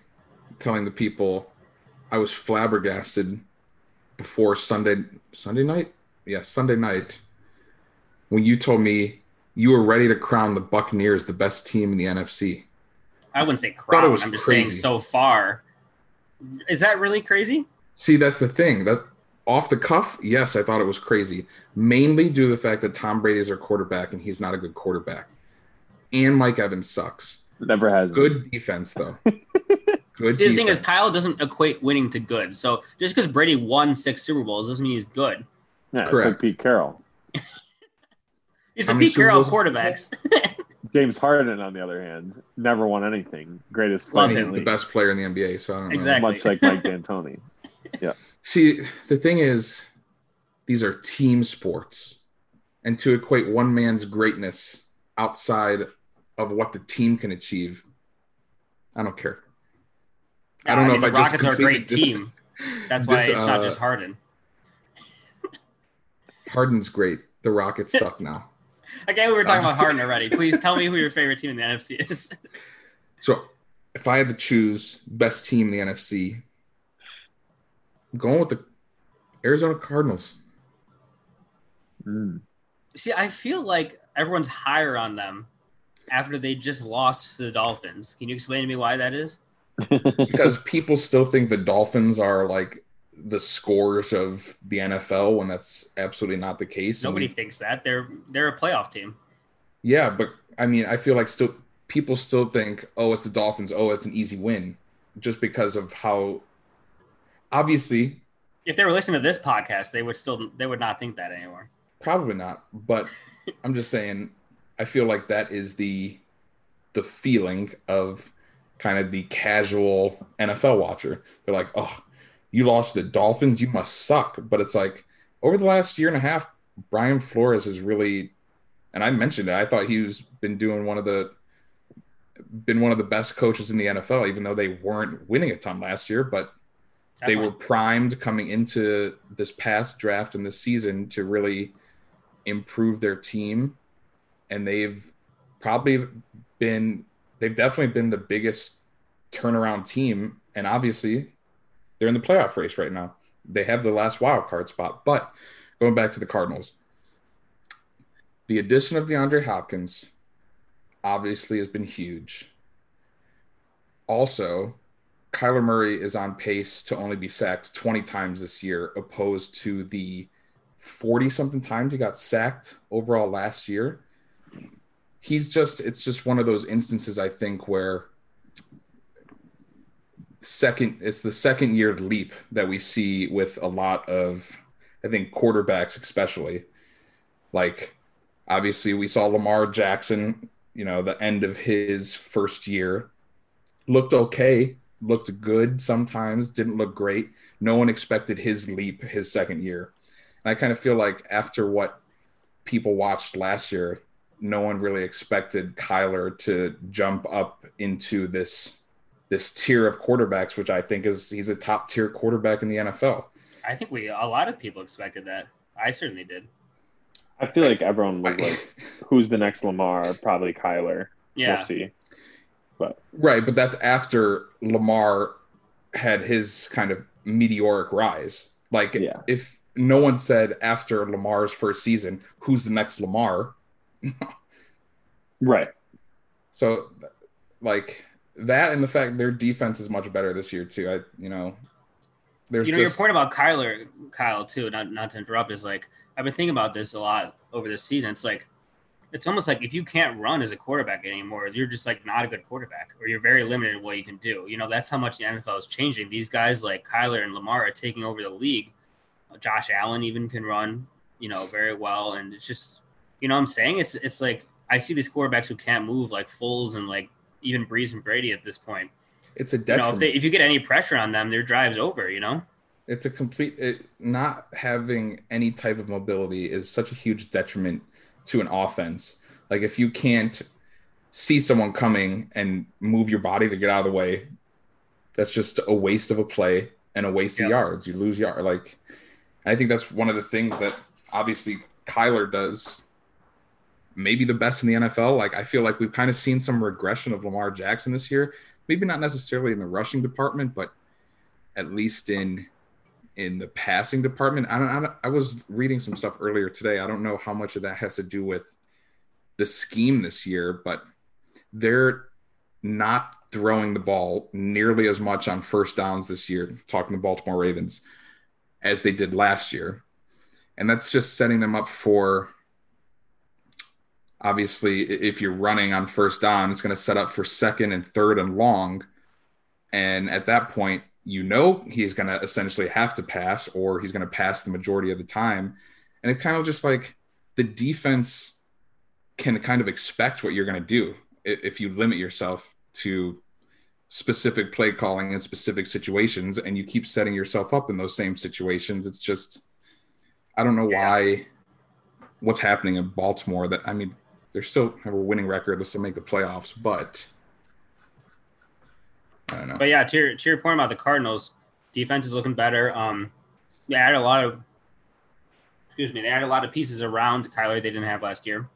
telling the people I was flabbergasted before Sunday Sunday night? Yeah, Sunday night when you told me you were ready to crown the Buccaneers the best team in the NFC. I wouldn't say crown. I'm just saying so far. Is that really crazy? See, that's the thing. That off the cuff, yes, I thought it was crazy. Mainly due to the fact that Tom Brady is our quarterback and he's not a good quarterback. And Mike Evans sucks. Never has. been. Good defense though. Good The thing is. Kyle doesn't equate winning to good. So just because Brady won six Super Bowls doesn't mean he's good. Yeah, it's Correct. like Pete Carroll. He's How a many Pete Carroll Bowls- quarterbacks. James Harden, on the other hand, never won anything. Greatest Love player he's in the league, best player in the NBA, so I don't know. Exactly. much like Mike D'Antoni. See, the thing is, these are team sports. And to equate one man's greatness outside of what the team can achieve, I don't care. I don't know mean, if the I just Rockets are a great dis- team. That's why dis- it's not uh, just Harden. Harden's great. The Rockets suck now. Okay, we were talking about Harden already. Please tell me who your favorite team in the NFC is. So if I had to choose best team in the NFC, I'm going with the Arizona Cardinals. Mm. See, I feel like everyone's higher on them after they just lost to the Dolphins. Can you explain to me why that is? because people still think the Dolphins are like the scores of the NFL when that's absolutely not the case. And Nobody thinks that. They're they're a playoff team. yeah, but I mean, I feel like still people still think, oh, it's the Dolphins. Oh, it's an easy win, just because of how obviously If they were listening to this podcast, they would still they would not think that anymore. probably not. But I'm just saying, I feel like that is the the feeling of kind of the casual NFL watcher. They're like, oh, you lost the Dolphins, you must suck. But it's like over the last year and a half, Brian Flores is really, and I mentioned it. I thought he was been doing one of the been one of the best coaches in the NFL, even though they weren't winning a ton last year, but they were primed coming into this past draft and this season to really improve their team. And they've probably been they've definitely been the biggest turnaround team. And obviously they're in the playoff race right now. They have the last wild card spot. But going back to the cardinals the addition of deandre hopkins obviously has been huge. Also Kyler Murray is on pace to only be sacked 20 times this year, opposed to the 40 something times he got sacked overall last year. He's just, it's just one of those instances, I think, where second it's the second year leap that we see with a lot of I think quarterbacks especially. Like obviously we saw Lamar Jackson, you know, the end of his first year looked okay, looked good sometimes, didn't look great. No one expected his leap his second year. And I kind of feel like after what people watched last year, no one really expected Kyler to jump up into this this tier of quarterbacks, which I think is he's a top tier quarterback in the NFL. I think we a lot of people expected that. I certainly did. I feel like everyone was like, "Who's the next Lamar?" Probably Kyler. Yeah. We'll see. But Right, but that's after Lamar had his kind of meteoric rise. Like Yeah. if no one said after Lamar's first season, who's the next Lamar? right, So like that and the fact their defense is much better this year too. I you know there's you know just your point about Kyler, Kyle too. Not not to interrupt is like I've been thinking about this a lot over this season. It's like it's almost like if you can't run as a quarterback anymore, you're just like not a good quarterback, or you're very limited in what you can do. You know that's how much the NFL is changing. These guys like Kyler and Lamar are taking over the league. Josh Allen even can run, you know, very well, and it's just you know what I'm saying it's it's like I see these quarterbacks who can't move like Foles and like even Brees and Brady at this point. it's a You know, detriment. if, they, if you get any pressure on them, their drive's over. You know. it's a complete it, not having any type of mobility is such a huge detriment to an offense. Like if you can't see someone coming and move your body to get out of the way that's just a waste of a play and a waste Yeah. of yards. You lose yard like i think that's one of the things that obviously kyler does maybe the best in the nfl like i feel like we've kind of seen some regression of lamar jackson this year. Maybe not necessarily in the rushing department but at least in in the passing department. I don't, I don't. I was reading some stuff earlier today. I don't know how much of that has to do with the scheme this year, but they're not throwing the ball nearly as much on first downs this year. Talking the Baltimore Ravens as they did last year, and that's just setting them up for. Obviously, if you're running on first down, it's going to set up for second and third and long. And at that point, you know he's going to essentially have to pass or he's going to pass the majority of the time. And it's kind of just like the defense can kind of expect what you're going to do if you limit yourself to specific play calling in specific situations and you keep setting yourself up in those same situations. It's just, I don't know Yeah. why, what's happening in Baltimore that, I mean, they're still have a winning record. They'll still make the playoffs, but I don't know. But yeah, to your, to your point about the Cardinals, defense is looking better. Um, they added a lot of, excuse me, they added a lot of pieces around Kyler they didn't have last year.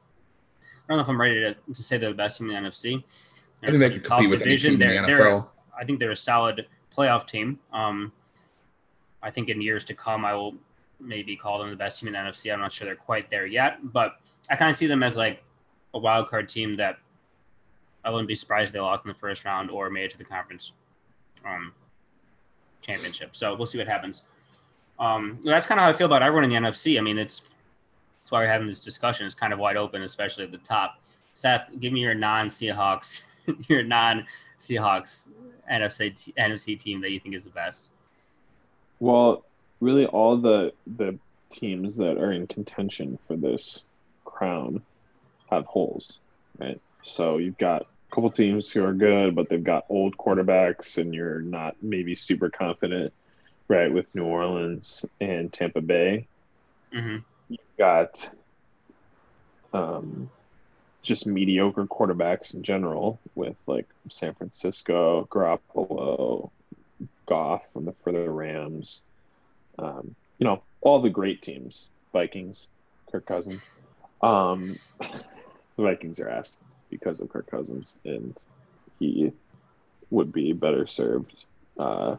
I don't know if I'm ready to, to say they're the best team in the NFC. I think they could compete with any team in the They're- NFL. they're- I think they're a solid playoff team. Um, I think in years to come, I will maybe call them the best team in the NFC. I'm not sure they're quite there yet, but I kind of see them as like a wild card team that I wouldn't be surprised if they lost in the first round or made it to the conference um, championship. So we'll see what happens. Um, that's kind of how I feel about everyone in the NFC. I mean, it's that's why we're having this discussion. It's kind of wide open, especially at the top. Seth, give me your non-Seahawks, your non-Seahawks NFC NFC team that you think is the best. Well, really, all the the teams that are in contention for this crown have holes, right? So you've got couple teams who are good, but they've got old quarterbacks, and you're not maybe super confident, right? With New Orleans and Tampa Bay, hmm you've got um, just mediocre quarterbacks in general, with like San Francisco, Garoppolo, Goff from the for the Rams. Um, you know, all the great teams, Vikings, Kirk Cousins. Um, the Vikings are asked because of Kirk Cousins, and he would be better served uh,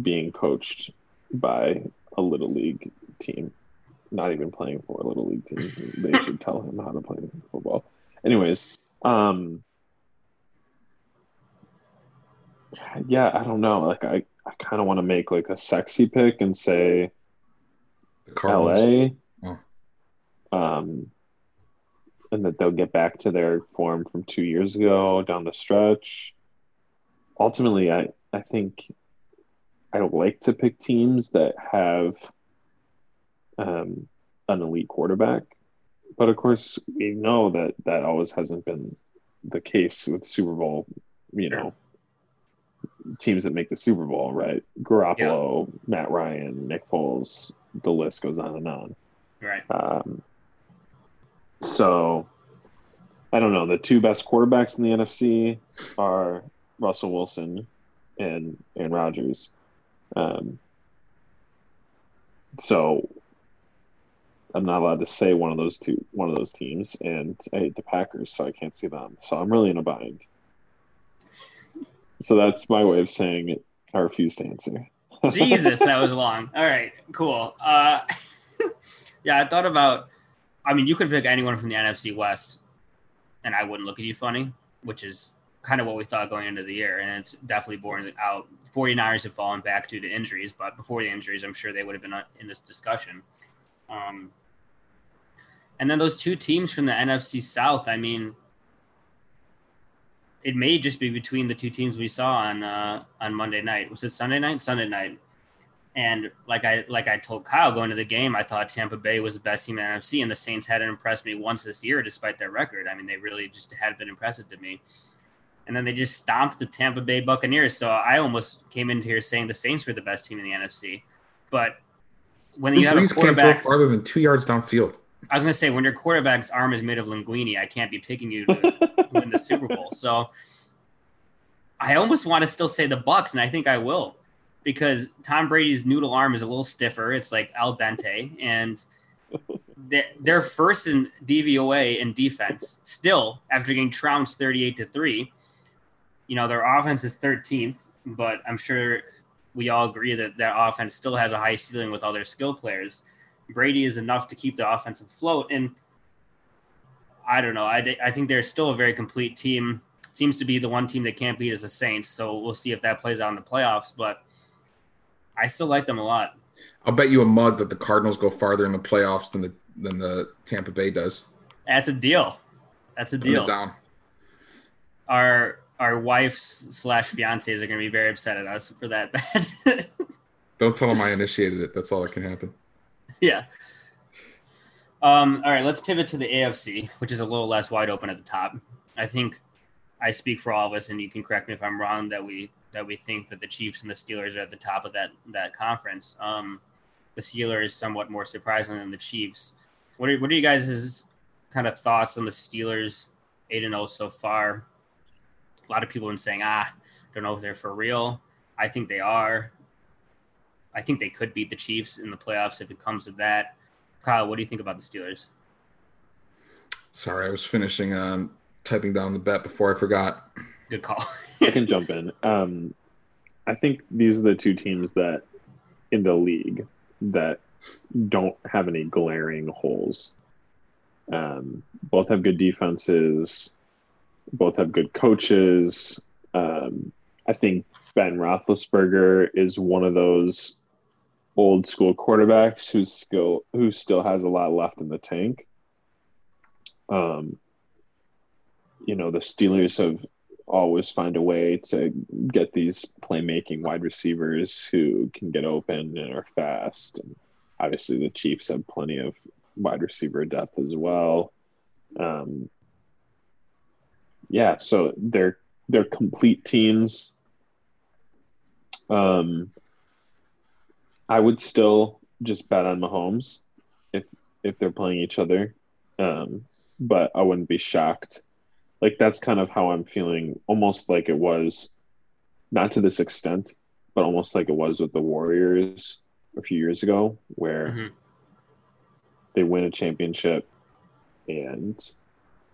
being coached by a little league team, not even playing for a little league team. They should tell him how to play football. Anyways, um, yeah, I don't know. Like, I, I kind of want to make like a sexy pick and say The Cardinals. LA. Um, and that they'll get back to their form from two years ago down the stretch. ultimately, I I think I don't like to pick teams that have um, an elite quarterback, but of course, we know that that always hasn't been the case with Super Bowl. You know, teams that make the Super Bowl, right? Garoppolo, yeah. Matt Ryan, Nick Foles. The list goes on and on. Right. Um, so I don't know. The two best quarterbacks in the NFC are Russell Wilson and Aaron Rodgers. Um, so I'm not allowed to say one of those two, one of those teams, and I hate the Packers, so I can't see them. So I'm really in a bind. So that's my way of saying I refuse to answer. Jesus, that was long. All right, cool. Uh, yeah, I thought about. I mean, you could pick anyone from the NFC West, and I wouldn't look at you funny, which is kind of what we thought going into the year, and it's definitely borne out. 49ers have fallen back due to injuries, but before the injuries, I'm sure they would have been in this discussion. Um, and then those two teams from the NFC South, I mean, it may just be between the two teams we saw on uh, on Monday night. Was it Sunday night? Sunday night. And like I like I told Kyle going to the game, I thought Tampa Bay was the best team in the NFC, and the Saints hadn't impressed me once this year, despite their record. I mean, they really just had been impressive to me and then they just stomped the Tampa Bay Buccaneers. So I almost came into here saying the Saints were the best team in the NFC. But when you have a quarterback can't farther than two yards downfield, I was going to say when your quarterback's arm is made of linguine, I can't be picking you to win the Super Bowl. So I almost want to still say the Bucks, and I think I will because Tom Brady's noodle arm is a little stiffer. It's like al dente, and they're first in DVOA in defense still after getting trounced 38 to 3 you know, their offense is 13th, but I'm sure we all agree that that offense still has a high ceiling with all their skill players. Brady is enough to keep the offense afloat. And I don't know. I, th- I think they're still a very complete team. Seems to be the one team that can't beat is the Saints. So we'll see if that plays out in the playoffs. But I still like them a lot. I'll bet you a mug that the Cardinals go farther in the playoffs than the than the Tampa Bay does. That's a deal. That's a deal. Down. Our our wives slash fiancés are going to be very upset at us for that bet. Don't tell them I initiated it. That's all that can happen. Yeah. Um, all right, let's pivot to the AFC, which is a little less wide open at the top. I think I speak for all of us, and you can correct me if I'm wrong. That we that we think that the Chiefs and the Steelers are at the top of that that conference. Um, the Steelers somewhat more surprising than the Chiefs. What are what are you guys' kind of thoughts on the Steelers eight and zero oh so far? a lot of people have been saying, ah, don't know if they're for real. I think they are. I think they could beat the Chiefs in the playoffs if it comes to that. Kyle, what do you think about the Steelers? Sorry, I was finishing um, typing down the bet before I forgot. Good call. I can jump in. Um, I think these are the two teams that in the league that don't have any glaring holes. Um, both have good defenses both have good coaches. Um, I think Ben Roethlisberger is one of those old school quarterbacks who's still who still has a lot left in the tank. Um, you know, the Steelers have always find a way to get these playmaking wide receivers who can get open and are fast. And obviously, the Chiefs have plenty of wide receiver depth as well. Um, yeah, so they're they're complete teams. Um, I would still just bet on Mahomes if if they're playing each other, um, but I wouldn't be shocked. Like that's kind of how I'm feeling, almost like it was, not to this extent, but almost like it was with the Warriors a few years ago, where mm-hmm. they win a championship and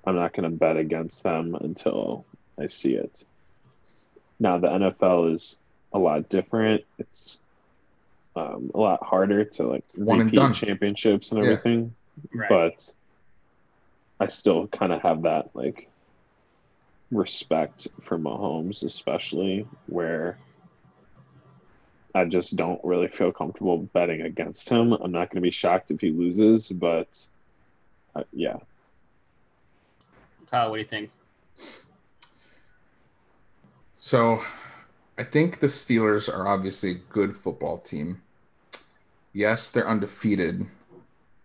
I'm not going to bet against them until I see it. Now the NFL is a lot different. It's um, a lot harder to like one and done championships and everything, yeah. right. but I still kind of have that like respect for Mahomes, especially where I just don't really feel comfortable betting against him. I'm not going to be shocked if he loses, but uh, yeah, Kyle, what do you think? So, I think the Steelers are obviously a good football team. Yes, they're undefeated,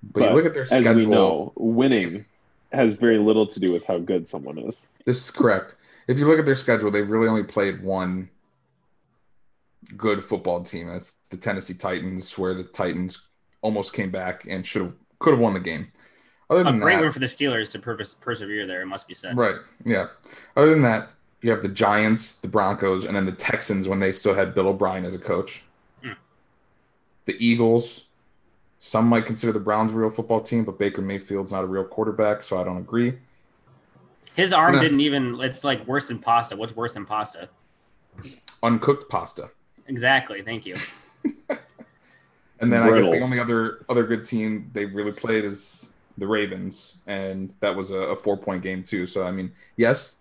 but, you look at their as we know, winning has very little to do with how good someone is. This is correct. If you look at their schedule, they've really only played one good football team. That's the Tennessee Titans, where the Titans almost came back and should have could have won the game. Other A than great that, win for the Steelers to pers- persevere there, it must be said. Right. Yeah. Other than that, you have the Giants, the Broncos, and then the Texans when they still had Bill O'Brien as a coach. Hmm. The Eagles. Some might consider the Browns a real football team, but Baker Mayfield's not a real quarterback, so I don't agree. His arm Nah. didn't even. It's like worse than pasta. What's worse than pasta? Uncooked pasta. Exactly. Thank you. And then I guess the only other other good team they really played is the Ravens, and that was a, a four point game too. So I mean, yes,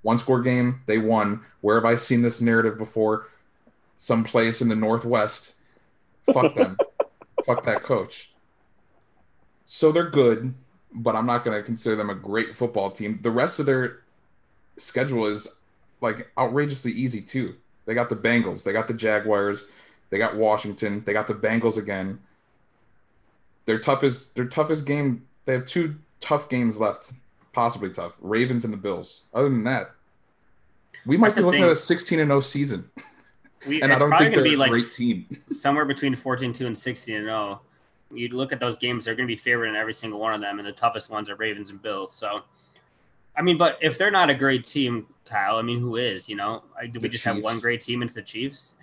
one score game, they won. Where have I seen this narrative before? Someplace in the Northwest. Fuck them. Fuck that coach. So they're good, but I'm not going to consider them a great football team. The rest of their schedule is like outrageously easy too. They got the Bengals, they got the Jaguars, they got Washington, they got the Bengals again. Their toughest their toughest game, they have two tough games left, possibly tough. Ravens and the Bills. Other than that, we might That's be looking thing. at a 16 and 0 season. We, And I don't probably think going they're to be a like great team. somewhere between 14 2 and 16 and 0. You look at those games, they're going to be favored in every single one of them, and the toughest ones are Ravens and Bills. So, I mean, but if they're not a great team, Kyle, I mean, who is? You know, I, do we The just have one great team into the Chiefs?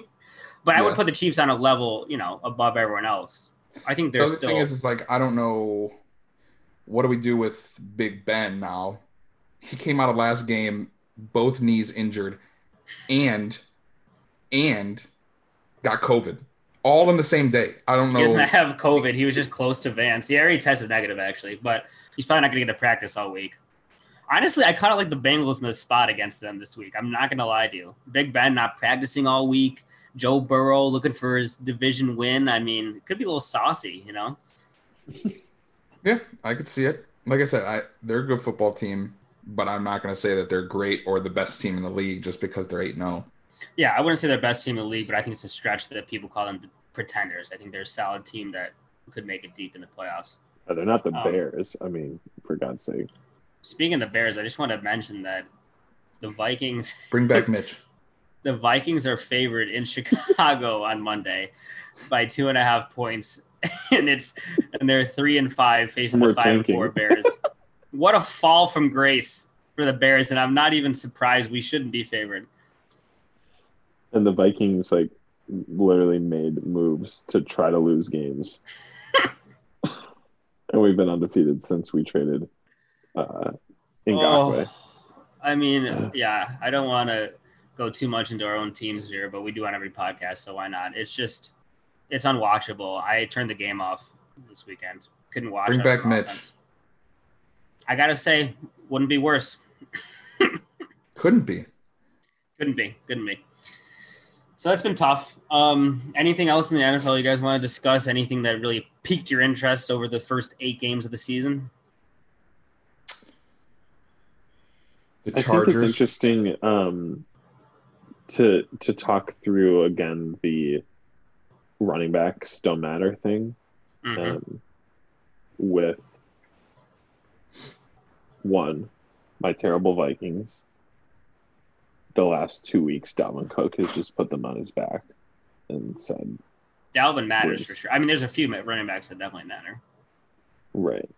but I would put the Chiefs on a level, you know, above everyone else. I think The they're still. thing is, is like I don't know what do we do with Big Ben now. He came out of last game, both knees injured, and and got COVID, all on the same day. I don't know. He doesn't have COVID. He was just close to Vance. He already tested negative actually, but he's probably not going to get to practice all week. Honestly, I kind of like the Bengals in the spot against them this week. I'm not going to lie to you. Big Ben not practicing all week. Joe Burrow looking for his division win. I mean, it could be a little saucy, you know. yeah, I could see it. Like I said, I, they're a good football team, but I'm not going to say that they're great or the best team in the league just because they're 8 0. Yeah, I wouldn't say they're best team in the league, but I think it's a stretch that people call them the pretenders. I think they're a solid team that could make it deep in the playoffs. Uh, They're not the Um, Bears. I mean, for God's sake. Speaking of the Bears, I just want to mention that the Vikings Bring back Mitch. the Vikings are favored in Chicago on Monday by two and a half points, and it's and they're three and five facing We're the five and four Bears. what a fall from grace for the Bears, and I'm not even surprised we shouldn't be favored. And the Vikings like literally made moves to try to lose games. and we've been undefeated since we traded uh Ngakoue. Oh, I mean, yeah, I don't want to go too much into our own teams here, but we do on every podcast, so why not? It's just it's unwatchable. I turned the game off this weekend. Couldn't watch. Bring back Mitch. offense. I gotta say, wouldn't be worse. Couldn't be. Couldn't be. Couldn't be. So that's been tough. Um, anything else in the NFL you guys want to discuss? Anything that really piqued your interest over the first eight games of the season? The I think it's interesting um, to to talk through again the running backs don't matter thing Mhm. um, with one my terrible Vikings. The last two weeks, Dalvin Cook has just put them on his back and said, Dalvin matters Wait. for sure. I mean, there's a few running backs that definitely matter. "Right."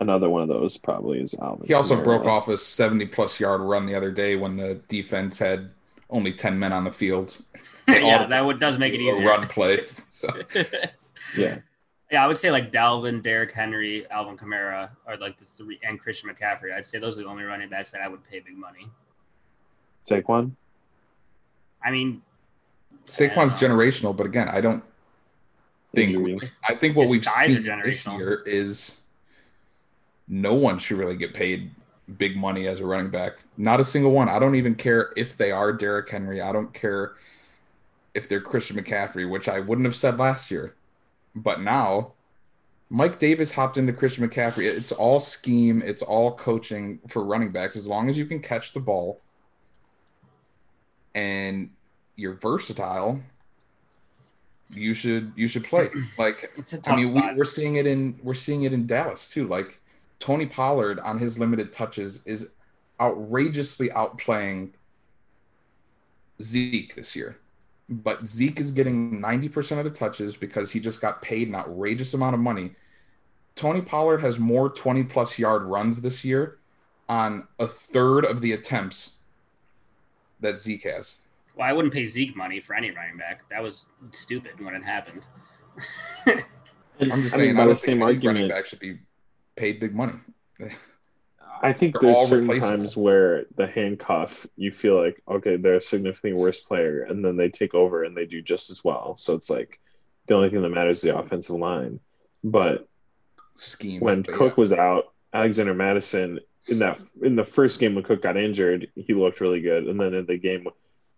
Another one of those probably is Alvin. He also Kamara. broke off a 70 plus yard run the other day when the defense had only 10 men on the field. yeah, that would does make it easier. Run plays. So Yeah, yeah, I would say like Dalvin, Derrick Henry, Alvin Kamara are like the three, and Christian McCaffrey. I'd say those are the only running backs that I would pay big money. Saquon. I mean, Saquon's uh, generational, but again, I don't think Injury. I think what His we've seen this generational. year is no one should really get paid big money as a running back. Not a single one. I don't even care if they are Derrick Henry. I don't care if they're Christian McCaffrey, which I wouldn't have said last year. But now Mike Davis hopped into Christian McCaffrey. It's all scheme, it's all coaching for running backs. As long as you can catch the ball, and you're versatile, you should you should play. Like It's a tough I mean, we, spot. we're seeing it in we're seeing it in Dallas too. Like Tony Pollard on his limited touches is outrageously outplaying Zeke this year. But Zeke is getting 90% of the touches because he just got paid an outrageous amount of money. Tony Pollard has more 20 plus yard runs this year on a third of the attempts that Zeke has. Well, I wouldn't pay Zeke money for any running back. That was stupid when it happened. I'm just I saying, mean, I by don't the think same any running argument, back should be paid big money. I think They're there's certain times where the handcuff, you feel like, okay, they're a significantly worse player, and then they take over and they do just as well. So it's like the only thing that matters is the offensive line. But Scheme. when but Cook yeah. was out, Alexander Mattison in that in the first game when Cook got injured, he looked really good, and then in the game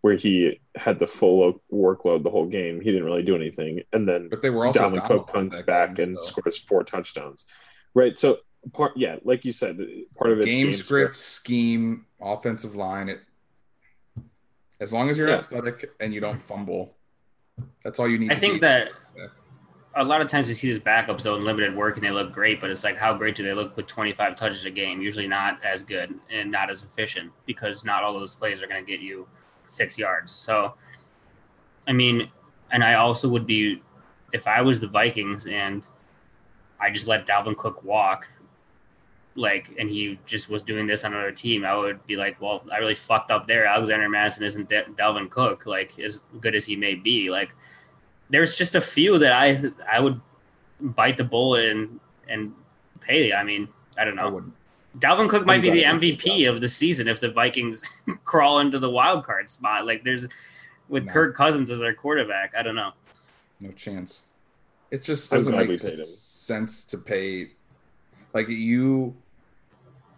where he had the full workload the whole game, he didn't really do anything. And then but they were also Dalvin down Cook lot comes back game, and so. scores four touchdowns. Right. So part yeah, like you said, part of it's game, script, scheme, offensive line. It as long as you're Yeah. athletic and you don't fumble, that's all you need. I to think be. that Yeah. A lot of times we see these backups though in limited work and they look great, but it's like how great do they look with 25 touches a game? Usually not as good and not as efficient because not all those plays are going to get you six yards. So, I mean, and I also would be if I was the Vikings and I just let Dalvin Cook walk, like, and he just was doing this on another team, I would be like, well, I really fucked up there. Alexander Mattison isn't Da- Dalvin Cook, like, as good as he may be. Like, there's just a few that I I would bite the bullet and and pay. I mean, I don't know. wouldn't. Dalvin Cook might be the glad you think MVP of the season if the Vikings crawl into the wild card spot. Like, there's with No. Kirk Cousins as their quarterback. I don't know. No chance. It just doesn't make sense to pay. Like you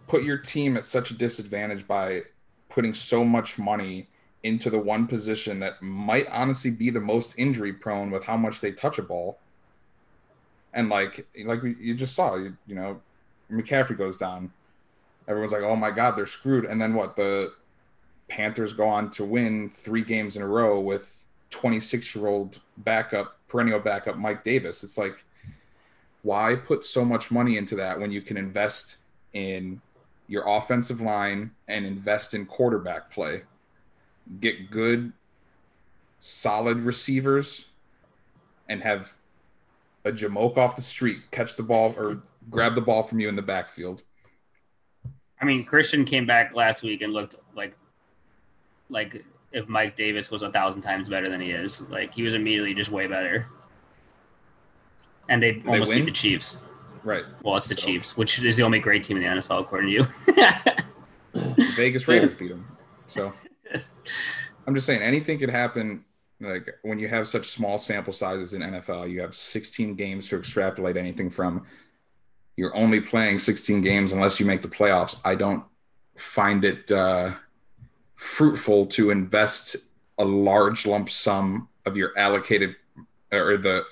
put your team at such a disadvantage by putting so much money into the one position that might honestly be the most injury prone with how much they touch a ball. And like like you just saw, you, you know, McCaffrey goes down. Everyone's like, "Oh my god, they're screwed." And then what? The Panthers go on to win 3 games in a row with 26-year-old backup, perennial backup Mike Davis. It's like why put so much money into that when you can invest in your offensive line and invest in quarterback play? Get good, solid receivers and have a Jamoke off the street catch the ball or grab the ball from you in the backfield. I mean, Christian came back last week and looked like like if Mike Davis was a thousand times better than he is. Like he was immediately just way better. And they they almost win? beat the Chiefs. Right. Well, it's the So- Chiefs, which is the only great team in the NFL, according to you. Vegas Raiders beat them. So I'm just saying anything could happen. Like when you have such small sample sizes in NFL, you have 16 games to extrapolate anything from. You're only playing 16 games unless you make the playoffs. I don't find it uh, fruitful to invest a large lump sum of your allocated or the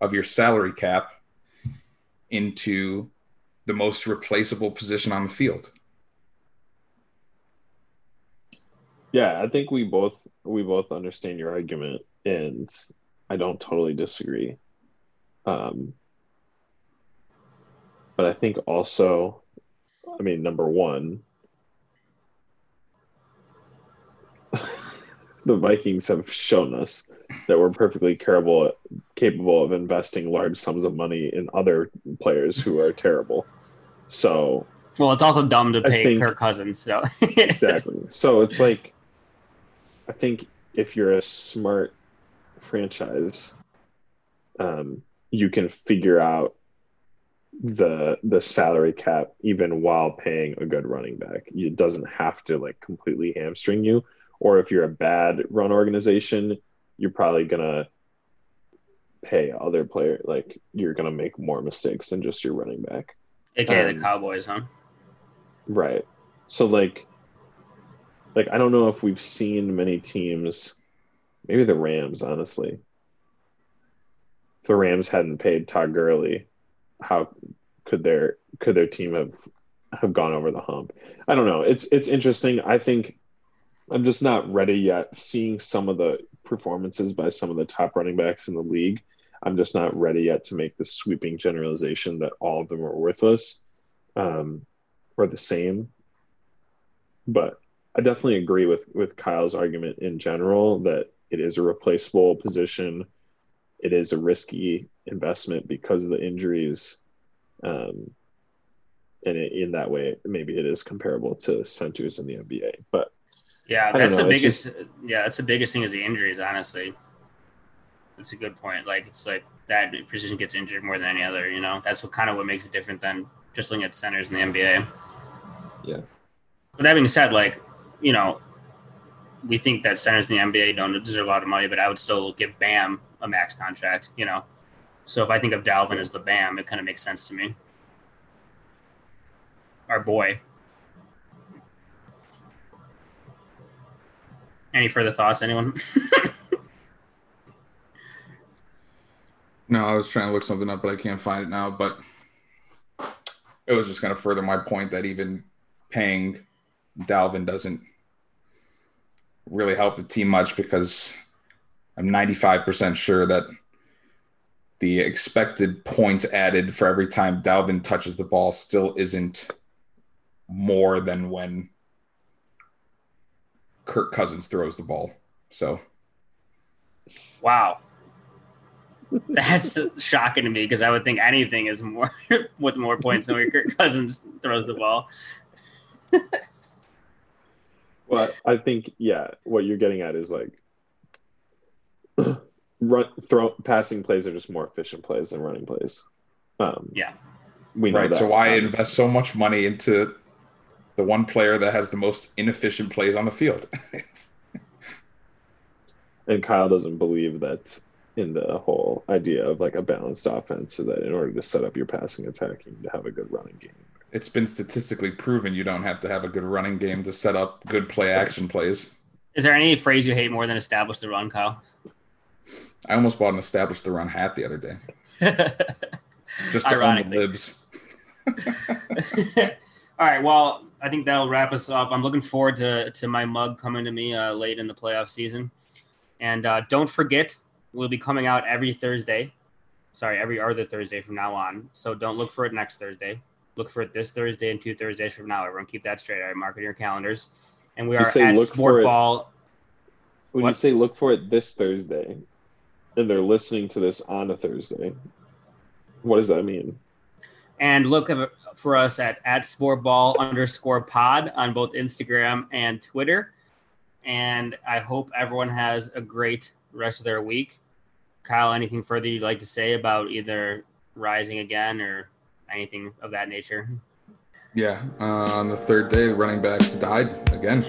of your salary cap into the most replaceable position on the field. Yeah, I think we both we both understand your argument, and I don't totally disagree. Um, but I think also, I mean, number one, the Vikings have shown us that we're perfectly capable capable of investing large sums of money in other players who are terrible. So well, it's also dumb to pay think- Kirk Cousins. So exactly. So it's like, I think if you're a smart franchise, um, you can figure out the the salary cap even while paying a good running back. It doesn't have to like completely hamstring you. Or if you're a bad run organization, you're probably gonna pay other player like you're gonna make more mistakes than just your running back. AKA Um, the Cowboys, huh? Right. So like like I don't know if we've seen many teams maybe the Rams, honestly. If the Rams hadn't paid Todd Gurley, how could their could their team have have gone over the hump? I don't know. It's it's interesting. I think I'm just not ready yet. Seeing some of the performances by some of the top running backs in the league, I'm just not ready yet to make the sweeping generalization that all of them are worthless um, or the same. But I definitely agree with with Kyle's argument in general that it is a replaceable position. It is a risky investment because of the injuries. Um, and it, in that way, maybe it is comparable to centers in the NBA. But yeah, that's the biggest. Just... Yeah, that's the biggest thing is the injuries. Honestly, that's a good point. Like it's like that position gets injured more than any other. You know, that's what kind of what makes it different than just looking at centers in the NBA. Yeah. But that being said, like you know, we think that centers in the NBA don't deserve a lot of money, but I would still give Bam a max contract. You know, so if I think of Dalvin as the Bam, it kind of makes sense to me. Our boy. Any further thoughts, anyone? no, I was trying to look something up, but I can't find it now. But it was just going to further my point that even paying Dalvin doesn't really help the team much because I'm 95% sure that the expected points added for every time Dalvin touches the ball still isn't more than when Kirk Cousins throws the ball. So, wow, that's shocking to me because I would think anything is more with more points than when Kirk Cousins throws the ball. well, I think yeah, what you're getting at is like run throw passing plays are just more efficient plays than running plays. Um, yeah, we know right. That, so why obviously. invest so much money into the one player that has the most inefficient plays on the field. and Kyle doesn't believe that in the whole idea of like a balanced offense, so that in order to set up your passing attack, you need to have a good running game. It's been statistically proven you don't have to have a good running game to set up good play action plays. Is there any phrase you hate more than establish the run, Kyle? I almost bought an establish the run hat the other day. Just to own the libs. All right. Well, I think that'll wrap us up. I'm looking forward to to my mug coming to me uh, late in the playoff season, and uh, don't forget we'll be coming out every Thursday. Sorry, every other Thursday from now on. So don't look for it next Thursday. Look for it this Thursday and two Thursdays from now. Everyone keep that straight. All right, mark it in your calendars. And we are at Sport Ball. When what? you say look for it this Thursday, and they're listening to this on a Thursday, what does that mean? And look for us at, at sportball underscore pod on both Instagram and Twitter. And I hope everyone has a great rest of their week. Kyle, anything further you'd like to say about either rising again or anything of that nature? Yeah, uh, on the third day, running backs died again.